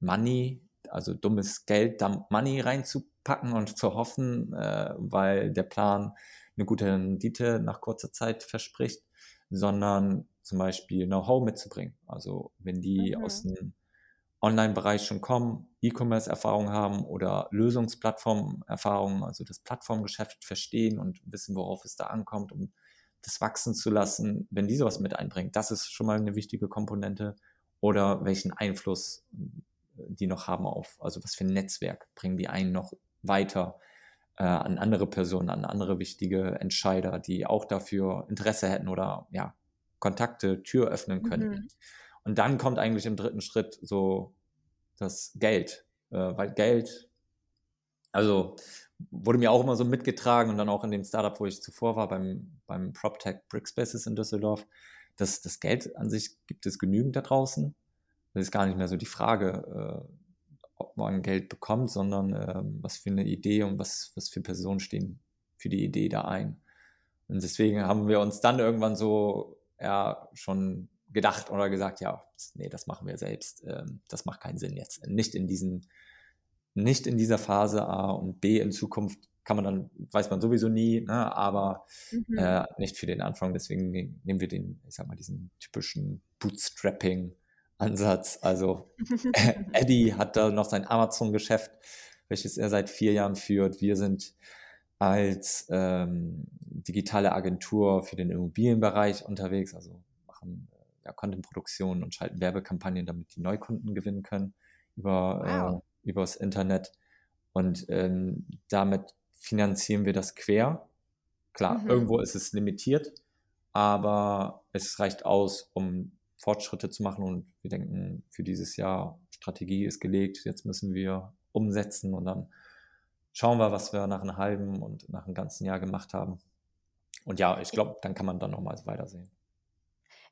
Speaker 2: Money, also dummes Geld, da Money reinzupacken und zu hoffen, äh, weil der Plan eine gute Rendite nach kurzer Zeit verspricht, sondern zum Beispiel Know-how mitzubringen. Also wenn die mhm. aus dem Online-Bereich schon kommen, E-Commerce-Erfahrung haben oder Lösungsplattform-Erfahrungen, also das Plattformgeschäft verstehen und wissen, worauf es da ankommt, um das wachsen zu lassen, wenn die sowas mit einbringen, das ist schon mal eine wichtige Komponente. Oder welchen Einfluss die noch haben auf, also was für ein Netzwerk bringen die einen noch weiter äh, an andere Personen, an andere wichtige Entscheider, die auch dafür Interesse hätten oder ja, Kontakte, Tür öffnen können. Mhm. Und dann kommt eigentlich im dritten Schritt so das Geld, äh, weil Geld, also wurde mir auch immer so mitgetragen und dann auch in dem Startup, wo ich zuvor war, beim, beim PropTech Brickspaces in Düsseldorf, dass das Geld an sich gibt es genügend da draußen. Das ist gar nicht mehr so die Frage, äh, man Geld bekommt, sondern äh, was für eine Idee und was, was für Personen stehen für die Idee da ein. Und deswegen haben wir uns dann irgendwann so ja schon gedacht oder gesagt, ja, nee, das machen wir selbst. Ähm, das macht keinen Sinn jetzt. Nicht in diesen, nicht in dieser Phase A und B in Zukunft kann man dann, weiß man sowieso nie, ne, aber mhm. äh, nicht für den Anfang. Deswegen nehmen wir den, ich sag mal, diesen typischen Bootstrapping-Ansatz. Also Eddie hat da noch sein Amazon-Geschäft, welches er seit vier Jahren führt. Wir sind als ähm, digitale Agentur für den Immobilienbereich unterwegs, also machen ja, Content-Produktion und schalten Werbekampagnen, damit die Neukunden gewinnen können über wow. äh, übers Internet. Und ähm, damit finanzieren wir das quer. Klar, mhm. irgendwo ist es limitiert, aber es reicht aus, um Fortschritte zu machen. Und wir denken, für dieses Jahr Strategie ist gelegt. Jetzt müssen wir umsetzen und dann schauen wir, was wir nach einem halben und nach einem ganzen Jahr gemacht haben. Und ja, ich glaube, dann kann man dann nochmals weitersehen.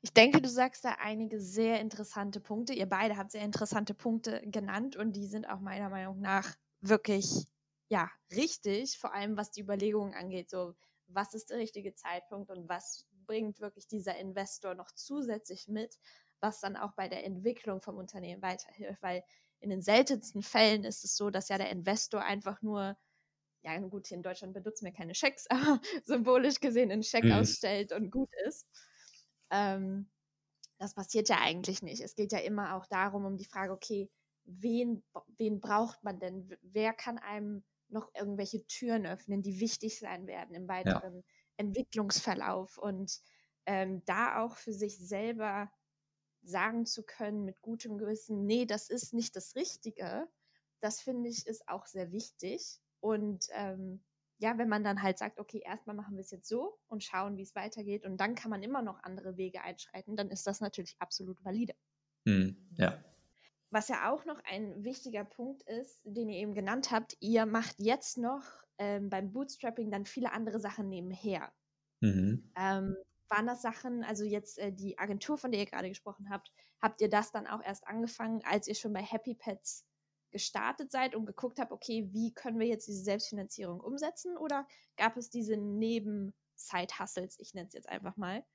Speaker 1: Ich denke, du sagst da einige sehr interessante Punkte. Ihr beide habt sehr interessante Punkte genannt und die sind auch meiner Meinung nach wirklich, ja, richtig, vor allem was die Überlegungen angeht. So, was ist der richtige Zeitpunkt und was bringt wirklich dieser Investor noch zusätzlich mit, was dann auch bei der Entwicklung vom Unternehmen weiterhilft. Weil in den seltensten Fällen ist es so, dass ja der Investor einfach nur ja gut, hier in Deutschland benutzen wir keine Schecks, aber symbolisch gesehen einen Scheck mhm. ausstellt und gut ist. Ähm, das passiert ja eigentlich nicht. Es geht ja immer auch darum, um die Frage, okay, wen, wen braucht man denn? Wer kann einem noch irgendwelche Türen öffnen, die wichtig sein werden im weiteren ja. Entwicklungsverlauf und ähm, da auch für sich selber sagen zu können mit gutem Gewissen, nee, das ist nicht das Richtige, das finde ich ist auch sehr wichtig und ähm, ja, wenn man dann halt sagt, okay, erstmal machen wir es jetzt so und schauen, wie es weitergeht und dann kann man immer noch andere Wege einschreiten, dann ist das natürlich absolut valide.
Speaker 2: Mhm. Ja.
Speaker 1: Was ja auch noch ein wichtiger Punkt ist, den ihr eben genannt habt, ihr macht jetzt noch ähm, beim Bootstrapping dann viele andere Sachen nebenher. Mhm. Ähm, waren das Sachen, also jetzt äh, die Agentur, von der ihr gerade gesprochen habt, habt ihr das dann auch erst angefangen, als ihr schon bei Happy Pets gestartet seid und geguckt habt, okay, wie können wir jetzt diese Selbstfinanzierung umsetzen? Oder gab es diese Neben-Side-Hustles, ich nenne es jetzt einfach mal,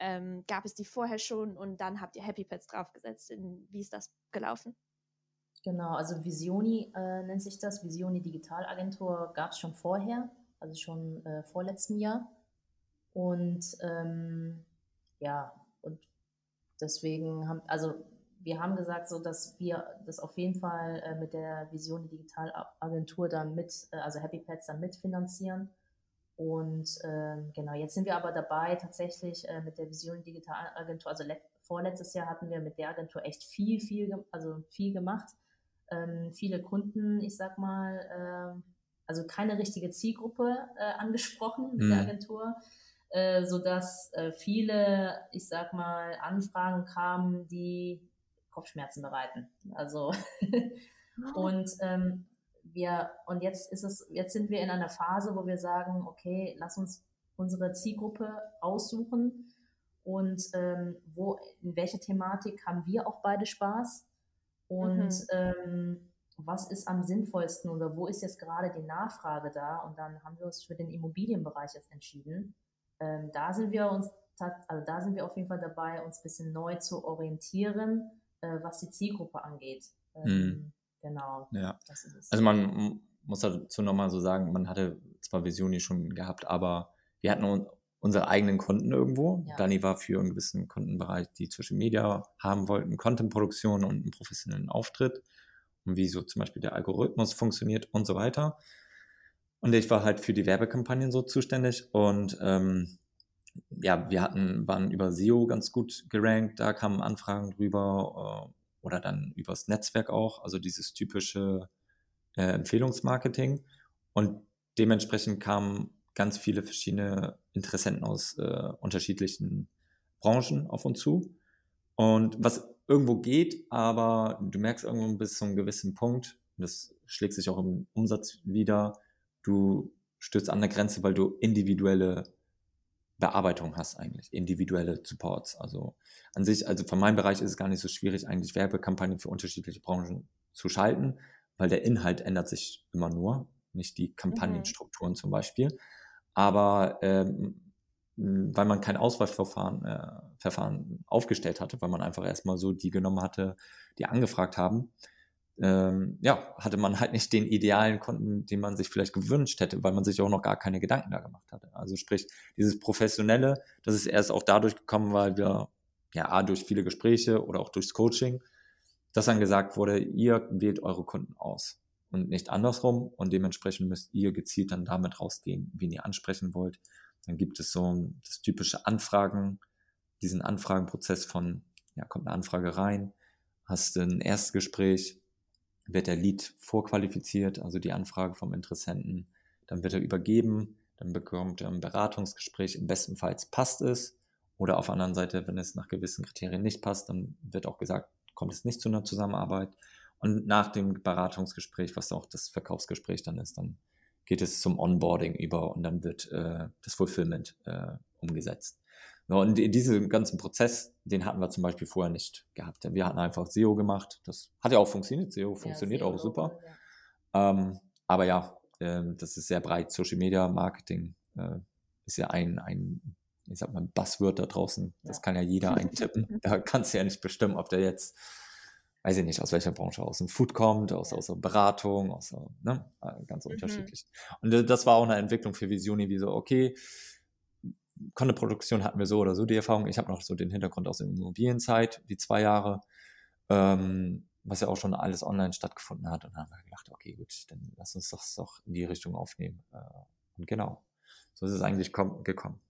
Speaker 1: ähm, gab es die vorher schon und dann habt ihr Happy Pets draufgesetzt? In, wie ist das gelaufen?
Speaker 3: Genau, also Visioni äh, nennt sich das. Visioni Digitalagentur gab es schon vorher, also schon äh, vorletzten Jahr. Und ähm, ja, und deswegen haben, also wir haben gesagt, so dass wir das auf jeden Fall äh, mit der Vision Digitalagentur dann mit, äh, also Happy Pets dann mitfinanzieren. Und ähm, genau, jetzt sind wir aber dabei, tatsächlich äh, mit der Vision Digitalagentur, also vorletztes Jahr hatten wir mit der Agentur echt viel, viel, also viel gemacht. Ähm, viele Kunden, ich sag mal, äh, also keine richtige Zielgruppe äh, angesprochen mit mhm. der Agentur, äh, sodass äh, viele, ich sag mal, Anfragen kamen, die Kopfschmerzen bereiten. Also und ähm, wir, und jetzt ist es, jetzt sind wir in einer Phase, wo wir sagen, okay, lass uns unsere Zielgruppe aussuchen und ähm, wo, in welcher Thematik haben wir auch beide Spaß und mhm. ähm, was ist am sinnvollsten oder wo ist jetzt gerade die Nachfrage da und dann haben wir uns für den Immobilienbereich jetzt entschieden. Ähm, da sind wir uns, also da sind wir auf jeden Fall dabei, uns ein bisschen neu zu orientieren, äh, was die Zielgruppe angeht. Ähm, mhm. Genau.
Speaker 2: Ja. Also man muss dazu nochmal so sagen, man hatte zwar Visioni schon gehabt, aber wir hatten unsere eigenen Kunden irgendwo. Ja. Dani war für einen gewissen Kundenbereich, die Social Media haben wollten, Content-Produktion und einen professionellen Auftritt und wie so zum Beispiel der Algorithmus funktioniert und so weiter. Und ich war halt für die Werbekampagnen so zuständig und ähm, ja, wir hatten, waren über SEO ganz gut gerankt, da kamen Anfragen drüber äh, oder dann übers Netzwerk auch, also dieses typische äh, Empfehlungsmarketing. Und dementsprechend kamen ganz viele verschiedene Interessenten aus äh, unterschiedlichen Branchen auf uns zu. Und was irgendwo geht, aber du merkst irgendwo bis zu einem gewissen Punkt, das schlägt sich auch im Umsatz wieder, du stößt an der Grenze, weil du individuelle Bearbeitung hast eigentlich, individuelle Supports. Also an sich, also von meinem Bereich ist es gar nicht so schwierig, eigentlich Werbekampagnen für unterschiedliche Branchen zu schalten, weil der Inhalt ändert sich immer nur, nicht die Kampagnenstrukturen mhm. zum Beispiel. Aber ähm, weil man kein Auswahlverfahren äh, Verfahren aufgestellt hatte, weil man einfach erstmal so die genommen hatte, die angefragt haben, ähm, ja, hatte man halt nicht den idealen Kunden, den man sich vielleicht gewünscht hätte, weil man sich auch noch gar keine Gedanken da gemacht hatte. Also sprich, dieses Professionelle, das ist erst auch dadurch gekommen, weil wir, ja, A, durch viele Gespräche oder auch durchs Coaching, dass dann gesagt wurde, ihr wählt eure Kunden aus und nicht andersrum und dementsprechend müsst ihr gezielt dann damit rausgehen, wen ihr ansprechen wollt. Dann gibt es so das typische Anfragen, diesen Anfragenprozess von, ja, kommt eine Anfrage rein, hast ein Erstgespräch, wird der Lead vorqualifiziert, also die Anfrage vom Interessenten. Dann wird er übergeben, dann bekommt er ein Beratungsgespräch. Im besten Fall passt es. Oder auf der anderen Seite, wenn es nach gewissen Kriterien nicht passt, dann wird auch gesagt, kommt es nicht zu einer Zusammenarbeit. Und nach dem Beratungsgespräch, was auch das Verkaufsgespräch dann ist, dann geht es zum Onboarding über und dann wird äh, das Fulfillment äh, umgesetzt. Und diesen ganzen Prozess, den hatten wir zum Beispiel vorher nicht gehabt. Wir hatten einfach SEO gemacht. Das hat ja auch funktioniert. SEO funktioniert SEO auch super. Ja. Ähm, aber ja, äh, das ist sehr breit. Social Media Marketing äh, ist ja ein, ein, ich sag mal, Buzzword da draußen. Das kann ja jeder eintippen. da kannst du ja nicht bestimmen, ob der jetzt, weiß ich nicht, aus welcher Branche, aus dem Food kommt, aus, aus der Beratung, aus der, ne, äh, ganz mhm. unterschiedlich. Und das war auch eine Entwicklung für Visioni, wie so, okay, Content-Produktion hatten wir so oder so die Erfahrung. Ich habe noch so den Hintergrund aus der Immobilienzeit, die zwei Jahre, ähm, was ja auch schon alles online stattgefunden hat. Und dann haben wir gedacht, okay, gut, dann lass uns das doch in die Richtung aufnehmen. Äh, und genau, so ist es eigentlich gekommen.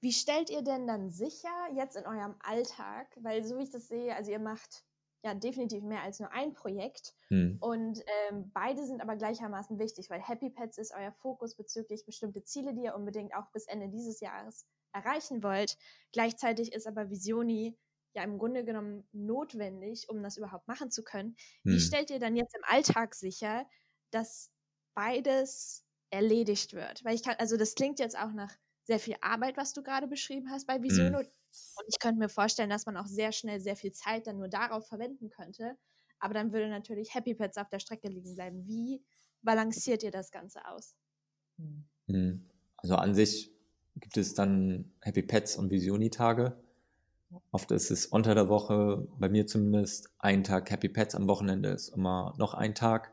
Speaker 1: Wie stellt ihr denn dann sicher jetzt in eurem Alltag, weil so wie ich das sehe, also ihr macht ja definitiv mehr als nur ein Projekt. Hm. Und ähm, beide sind aber gleichermaßen wichtig, weil Happy Pets ist euer Fokus bezüglich bestimmte Ziele, die ihr unbedingt auch bis Ende dieses Jahres erreichen wollt. Gleichzeitig ist aber Visioni ja im Grunde genommen notwendig, um das überhaupt machen zu können. Hm. Wie stellt ihr dann jetzt im Alltag sicher, dass beides erledigt wird? Weil ich kann, also das klingt jetzt auch nach sehr viel Arbeit, was du gerade beschrieben hast bei Vision. Hm. Und ich könnte mir vorstellen, dass man auch sehr schnell sehr viel Zeit dann nur darauf verwenden könnte. Aber dann würde natürlich Happy Pets auf der Strecke liegen bleiben. Wie balanciert ihr das Ganze aus?
Speaker 2: Hm. Also an sich gibt es dann Happy Pets und Visioni-Tage. Oft ist es unter der Woche, bei mir zumindest, ein Tag Happy Pets, am Wochenende ist immer noch ein Tag,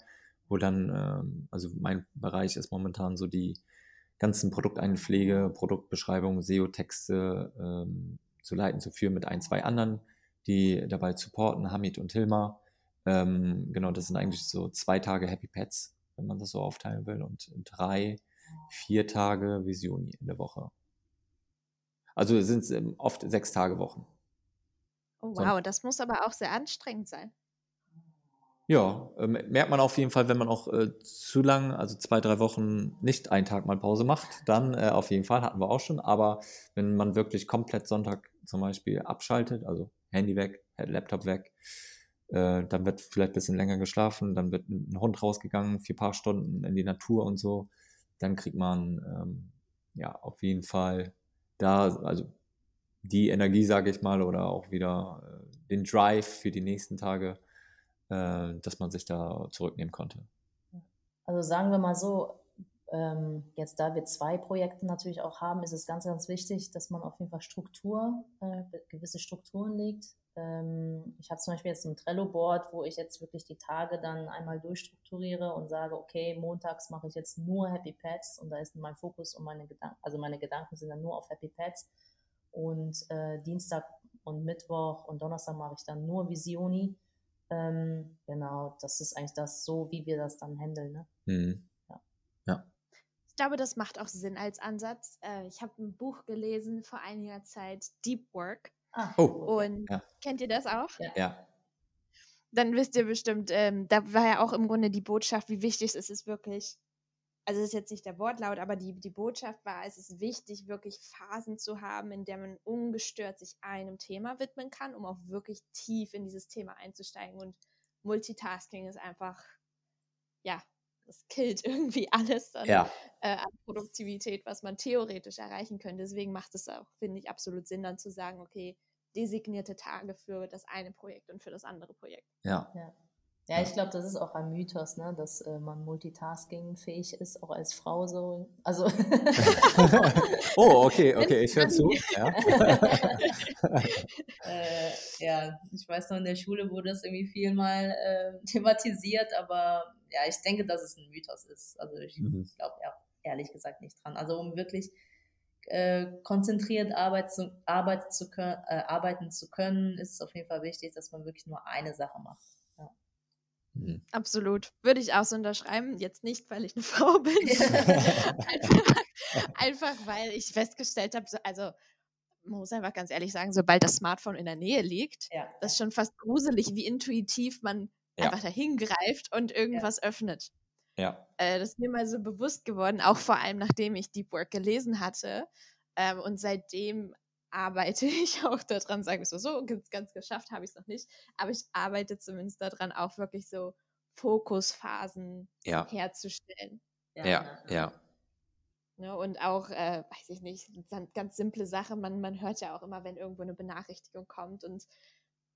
Speaker 2: wo dann, ähm, also mein Bereich ist momentan so die ganzen Produkteinpflege, Produktbeschreibung, SEO-Texte ähm, zu leiten, zu führen mit ein, zwei anderen, die dabei supporten, Hamid und Hilma. Ähm, genau, das sind eigentlich so zwei Tage Happy Pets, wenn man das so aufteilen will, und drei, vier Tage Visioni in der Woche. Also sind es ähm, oft sechs Tage Wochen.
Speaker 1: Oh, wow, so. das muss aber auch sehr anstrengend sein.
Speaker 2: Ja, äh, merkt man auf jeden Fall, wenn man auch äh, zu lang, also zwei, drei Wochen nicht einen Tag mal Pause macht, dann äh, auf jeden Fall, hatten wir auch schon. Aber wenn man wirklich komplett Sonntag zum Beispiel abschaltet, also Handy weg, Laptop weg, äh, dann wird vielleicht ein bisschen länger geschlafen, dann wird ein Hund rausgegangen, vier paar Stunden in die Natur und so, dann kriegt man ähm, ja auf jeden Fall da, also die Energie, sage ich mal, oder auch wieder äh, den Drive für die nächsten Tage, äh, dass man sich da zurücknehmen konnte.
Speaker 3: Also sagen wir mal so, ähm, jetzt da wir zwei Projekte natürlich auch haben, ist es ganz, ganz wichtig, dass man auf jeden Fall Struktur, äh, gewisse Strukturen legt. Ähm, ich habe zum Beispiel jetzt ein Trello-Board, wo ich jetzt wirklich die Tage dann einmal durchstrukturiere und sage, okay, montags mache ich jetzt nur Happy Pets und da ist mein Fokus und meine Gedanken, also meine Gedanken sind dann nur auf Happy Pets und äh, Dienstag und Mittwoch und Donnerstag mache ich dann nur Visioni. Ähm, genau, das ist eigentlich das so, wie wir das dann handeln. Ne? Mhm.
Speaker 2: Ja. ja.
Speaker 1: Ich glaube, das macht auch Sinn als Ansatz. Äh, ich habe ein Buch gelesen vor einiger Zeit, Deep Work. Ah. Oh. Und ja. kennt ihr das auch?
Speaker 2: Ja. ja.
Speaker 1: Dann wisst ihr bestimmt, ähm, da war ja auch im Grunde die Botschaft, wie wichtig es ist, wirklich also das ist jetzt nicht der Wortlaut, aber die, die Botschaft war, es ist wichtig, wirklich Phasen zu haben, in der man ungestört sich einem Thema widmen kann, um auch wirklich tief in dieses Thema einzusteigen. Und Multitasking ist einfach, ja, das killt irgendwie alles an, ja. äh, an Produktivität, was man theoretisch erreichen könnte. Deswegen macht es auch, finde ich, absolut Sinn, dann zu sagen, okay, designierte Tage für das eine Projekt und für das andere Projekt.
Speaker 2: Ja. ja.
Speaker 3: Ja, ich glaube, das ist auch ein Mythos, ne, dass äh, man multitasking-fähig ist, auch als Frau so. Also.
Speaker 2: oh, okay, okay, ich höre zu. Ja.
Speaker 3: äh, ja, ich weiß noch, in der Schule wurde das irgendwie viel mal äh, thematisiert, aber ja, ich denke, dass es ein Mythos ist. Also ich mhm. glaube ja, ehrlich gesagt nicht dran. Also um wirklich äh, konzentriert Arbeit zu, Arbeit zu können, äh, arbeiten zu können, ist es auf jeden Fall wichtig, dass man wirklich nur eine Sache macht.
Speaker 1: Mhm. Absolut. Würde ich auch so unterschreiben. Jetzt nicht, weil ich eine Frau bin. einfach, einfach, weil ich festgestellt habe, so, also man muss einfach ganz ehrlich sagen, sobald das Smartphone in der Nähe liegt, ja. das ist schon fast gruselig, wie intuitiv man ja. einfach dahin greift und irgendwas ja. öffnet.
Speaker 2: Ja.
Speaker 1: Äh, das ist mir mal so bewusst geworden, auch vor allem nachdem ich Deep Work gelesen hatte. Ähm, und seitdem arbeite ich auch daran, sage ich so, so ganz, ganz geschafft habe ich es noch nicht, aber ich arbeite zumindest daran, auch wirklich so Fokusphasen ja. herzustellen.
Speaker 2: Ja, ja. ja.
Speaker 1: Ne, und auch, äh, weiß ich nicht, ganz simple Sache, man, man hört ja auch immer, wenn irgendwo eine Benachrichtigung kommt und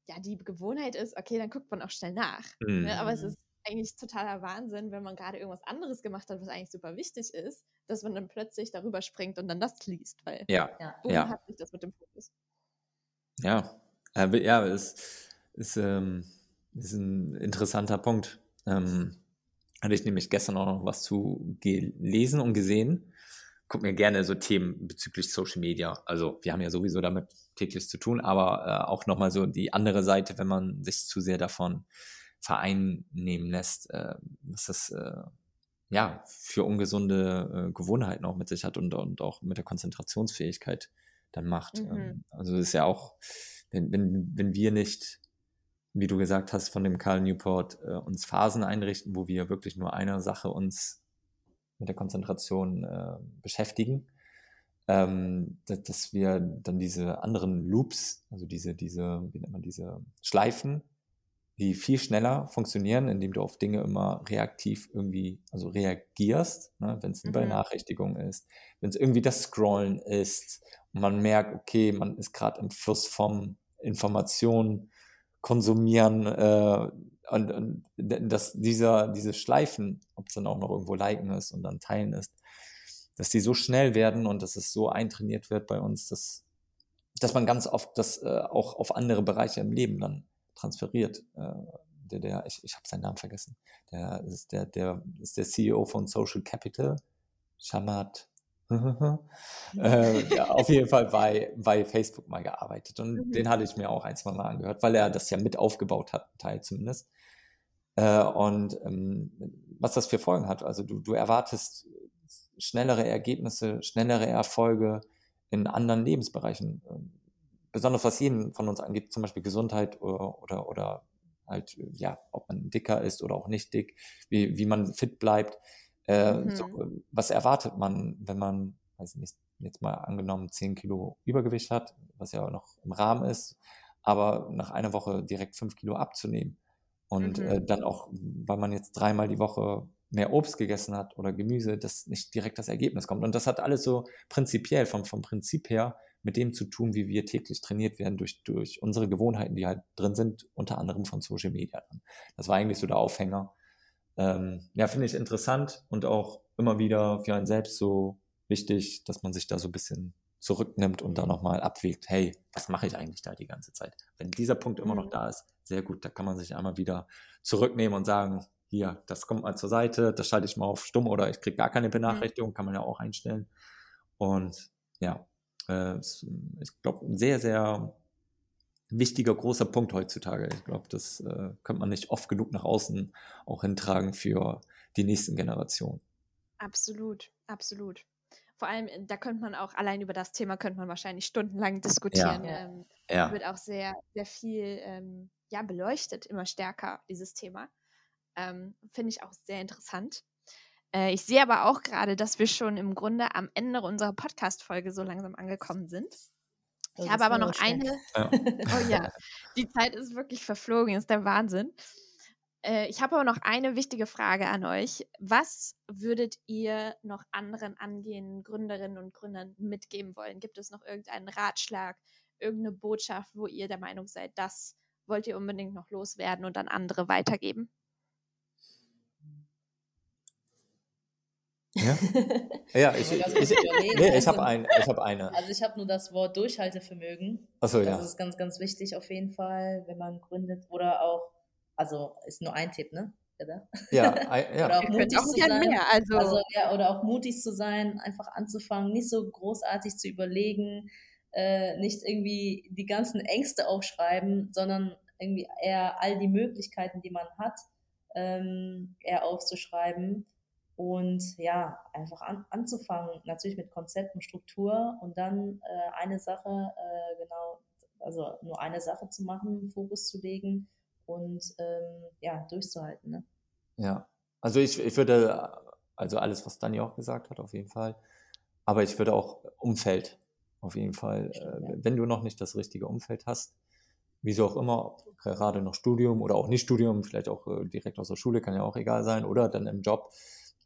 Speaker 1: ja, die Gewohnheit ist, okay, dann guckt man auch schnell nach. Mhm. Ne, aber es mhm. ist eigentlich totaler Wahnsinn, wenn man gerade irgendwas anderes gemacht hat, was eigentlich super wichtig ist, dass man dann plötzlich darüber springt und dann das liest, weil
Speaker 2: ja,
Speaker 1: ja. hat sich das mit dem Fokus.
Speaker 2: Ja, äh, ja, ist, ist, ähm, ist ein interessanter Punkt. Ähm, hatte ich nämlich gestern auch noch was zu gelesen und gesehen. Guck mir gerne so Themen bezüglich Social Media. Also wir haben ja sowieso damit täglich zu tun, aber äh, auch nochmal so die andere Seite, wenn man sich zu sehr davon vereinnehmen lässt, äh, was das äh, ja für ungesunde äh, Gewohnheiten auch mit sich hat und, und auch mit der Konzentrationsfähigkeit dann macht. Mhm. Ähm, also ist ja auch, wenn, wenn, wenn wir nicht, wie du gesagt hast, von dem Karl Newport äh, uns Phasen einrichten, wo wir wirklich nur einer Sache uns mit der Konzentration äh, beschäftigen, ähm, dass, wir dann diese anderen Loops, also diese, diese, wie nennt man diese Schleifen, die viel schneller funktionieren, indem du auf Dinge immer reaktiv irgendwie, also reagierst, ne, wenn es eine mhm. Benachrichtigung ist, wenn es irgendwie das Scrollen ist und man merkt, okay, man ist gerade im Fluss vom Informationen konsumieren äh, und, und dass dieser, diese Schleifen, ob es dann auch noch irgendwo liken ist und dann teilen ist, dass die so schnell werden und dass es so eintrainiert wird bei uns, dass, dass man ganz oft das äh, auch auf andere Bereiche im Leben dann transferiert. Äh, der, der, ich, ich habe seinen Namen vergessen. Der ist der, der ist der CEO von Social Capital, Shamat. äh, ja, auf jeden Fall bei, bei Facebook mal gearbeitet. Und mhm. den hatte ich mir auch ein, zwei Mal angehört, weil er das ja mit aufgebaut hat, Teil zumindest. Äh, und ähm, was das für Folgen hat. Also du, du erwartest schnellere Ergebnisse, schnellere Erfolge in anderen Lebensbereichen. Ähm, besonders was jeden von uns angeht, zum Beispiel Gesundheit oder, oder, oder halt, ja, ob man dicker ist oder auch nicht dick, wie, wie man fit bleibt. Äh, mhm. so, was erwartet man, wenn man, weiß ich nicht, jetzt mal angenommen 10 Kilo Übergewicht hat, was ja noch im Rahmen ist, aber nach einer Woche direkt 5 Kilo abzunehmen. Und mhm. äh, dann auch, weil man jetzt dreimal die Woche mehr Obst gegessen hat oder Gemüse, dass nicht direkt das Ergebnis kommt. Und das hat alles so prinzipiell vom, vom Prinzip her mit dem zu tun, wie wir täglich trainiert werden durch, durch unsere Gewohnheiten, die halt drin sind, unter anderem von Social Media. Das war eigentlich so der Aufhänger. Ähm, ja, finde ich interessant und auch immer wieder für einen selbst so wichtig, dass man sich da so ein bisschen zurücknimmt und da nochmal abwägt, hey, was mache ich eigentlich da die ganze Zeit? Wenn dieser Punkt immer noch mhm. da ist, sehr gut, da kann man sich einmal wieder zurücknehmen und sagen, hier, das kommt mal zur Seite, das schalte ich mal auf stumm oder ich kriege gar keine mhm. Benachrichtigung, kann man ja auch einstellen. Und ja, äh, ich glaube, ein sehr, sehr wichtiger, großer Punkt heutzutage. Ich glaube, das äh, könnte man nicht oft genug nach außen auch hintragen für die nächsten Generationen.
Speaker 1: Absolut, absolut. Vor allem, äh, da könnte man auch, allein über das Thema könnte man wahrscheinlich stundenlang diskutieren. Ja. Ähm, ja. Wird auch sehr, sehr viel ähm, ja, beleuchtet, immer stärker, dieses Thema. Ähm, Finde ich auch sehr interessant. Äh, ich sehe aber auch gerade, dass wir schon im Grunde am Ende unserer Podcast-Folge so langsam angekommen sind. Ich das habe aber noch eine. Ja. oh ja, die Zeit ist wirklich verflogen, ist der Wahnsinn. Äh, ich habe aber noch eine wichtige Frage an euch. Was würdet ihr noch anderen angehenden Gründerinnen und Gründern mitgeben wollen? Gibt es noch irgendeinen Ratschlag, irgendeine Botschaft, wo ihr der Meinung seid, das wollt ihr unbedingt noch loswerden und an andere weitergeben?
Speaker 2: Ja, ja ich, ich, ich, nee, ich habe ein, hab eine.
Speaker 3: Also ich habe nur das Wort Durchhaltevermögen.
Speaker 2: Achso, ja.
Speaker 3: Das ist ganz, ganz wichtig auf jeden Fall, wenn man gründet oder auch, also ist nur ein Tipp, ne?
Speaker 2: Oder? Ja, ja.
Speaker 3: oder auch mutig auch zu sein. Mehr, also. also. ja, oder auch mutig zu sein, einfach anzufangen, nicht so großartig zu überlegen, äh, nicht irgendwie die ganzen Ängste aufschreiben, sondern irgendwie eher all die Möglichkeiten, die man hat, ähm, eher aufzuschreiben und ja, einfach an, anzufangen, natürlich mit Konzept und Struktur und dann äh, eine Sache, äh, genau, also nur eine Sache zu machen, Fokus zu legen und ähm, ja, durchzuhalten. Ne?
Speaker 2: Ja, also ich, ich würde, also alles, was Dani auch gesagt hat, auf jeden Fall, aber ich würde auch Umfeld, auf jeden Fall, äh, wenn du noch nicht das richtige Umfeld hast, wieso auch immer, gerade noch Studium oder auch nicht Studium, vielleicht auch äh, direkt aus der Schule, kann ja auch egal sein, oder dann im Job,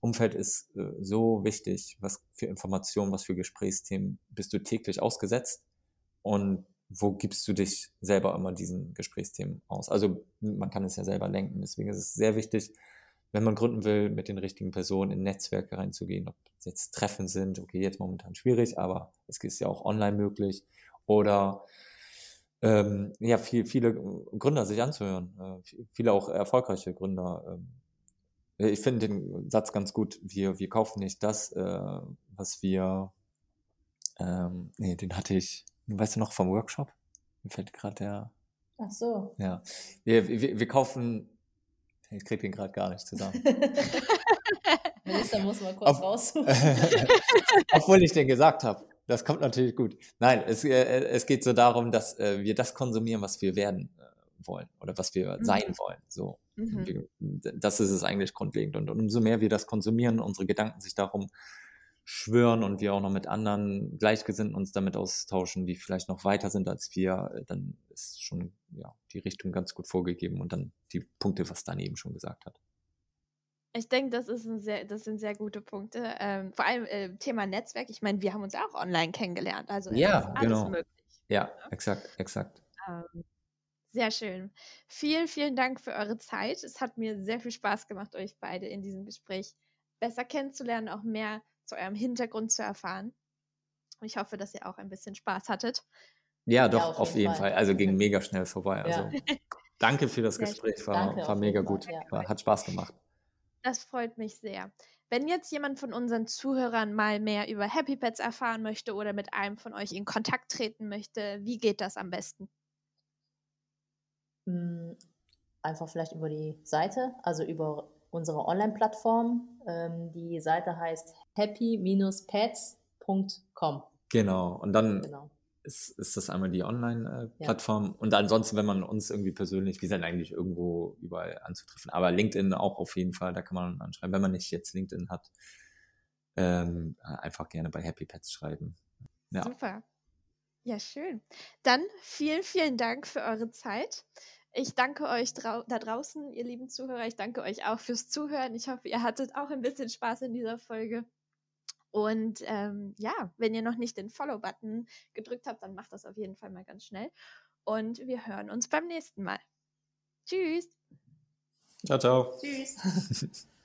Speaker 2: Umfeld ist äh, so wichtig, was für Informationen, was für Gesprächsthemen bist du täglich ausgesetzt? Und wo gibst du dich selber immer diesen Gesprächsthemen aus? Also man kann es ja selber lenken, deswegen ist es sehr wichtig, wenn man gründen will, mit den richtigen Personen in Netzwerke reinzugehen, ob es jetzt Treffen sind, okay, jetzt momentan schwierig, aber es ist ja auch online möglich. Oder ähm, ja, viel, viele Gründer sich anzuhören, äh, viele auch erfolgreiche Gründer, ähm, ich finde den Satz ganz gut. Wir, wir kaufen nicht das, äh, was wir. Ähm, nee, den hatte ich. Weißt du noch vom Workshop? Mir fällt gerade der.
Speaker 3: Ach so.
Speaker 2: Ja. Wir, wir, wir kaufen. Ich kriege den gerade gar nicht zusammen.
Speaker 3: Melissa muss mal kurz Ob, raus.
Speaker 2: Obwohl ich den gesagt habe. Das kommt natürlich gut. Nein, es, äh, es geht so darum, dass äh, wir das konsumieren, was wir werden wollen oder was wir mhm. sein wollen. So. Mhm. Das ist es eigentlich grundlegend. Und umso mehr wir das konsumieren, unsere Gedanken sich darum schwören und wir auch noch mit anderen Gleichgesinnten uns damit austauschen, die vielleicht noch weiter sind als wir, dann ist schon ja, die Richtung ganz gut vorgegeben und dann die Punkte, was Dan eben schon gesagt hat.
Speaker 1: Ich denke, das, ist ein sehr, das sind sehr gute Punkte. Ähm, vor allem äh, Thema Netzwerk. Ich meine, wir haben uns auch online kennengelernt. Also
Speaker 2: ja, genau. Möglich, ja, ja, exakt, exakt. Ähm,
Speaker 1: sehr schön. Vielen, vielen Dank für eure Zeit. Es hat mir sehr viel Spaß gemacht, euch beide in diesem Gespräch besser kennenzulernen, auch mehr zu eurem Hintergrund zu erfahren. Ich hoffe, dass ihr auch ein bisschen Spaß hattet.
Speaker 2: Ja, doch, ja, auf, auf, jeden, Fall. Fall. Also ging mega schnell vorbei. Also ja. danke für das Gespräch, war, war mega gut. War, hat Spaß gemacht.
Speaker 1: Das freut mich sehr. Wenn jetzt jemand von unseren Zuhörern mal mehr über Happy Pets erfahren möchte oder mit einem von euch in Kontakt treten möchte, wie geht das am besten?
Speaker 3: Hm, einfach vielleicht über die Seite, also über unsere Online-Plattform. Ähm, die Seite heißt happy-pets.com.
Speaker 2: Genau, und dann genau ist, ist das einmal die Online-Plattform. Ja. Und ansonsten, wenn man uns irgendwie persönlich, wir sind eigentlich irgendwo überall anzutreffen. Aber LinkedIn auch auf jeden Fall, da kann man anschreiben. Wenn man nicht jetzt LinkedIn hat, ähm, einfach gerne bei Happy Pets schreiben.
Speaker 1: Ja. Super. Ja, schön. Dann vielen, vielen Dank für eure Zeit. Ich danke euch da draußen, ihr lieben Zuhörer. Ich danke euch auch fürs Zuhören. Ich hoffe, ihr hattet auch ein bisschen Spaß in dieser Folge. Und ähm, ja, wenn ihr noch nicht den Follow-Button gedrückt habt, dann macht das auf jeden Fall mal ganz schnell. Und wir hören uns beim nächsten Mal. Tschüss.
Speaker 2: Ciao, ciao.
Speaker 3: Tschüss.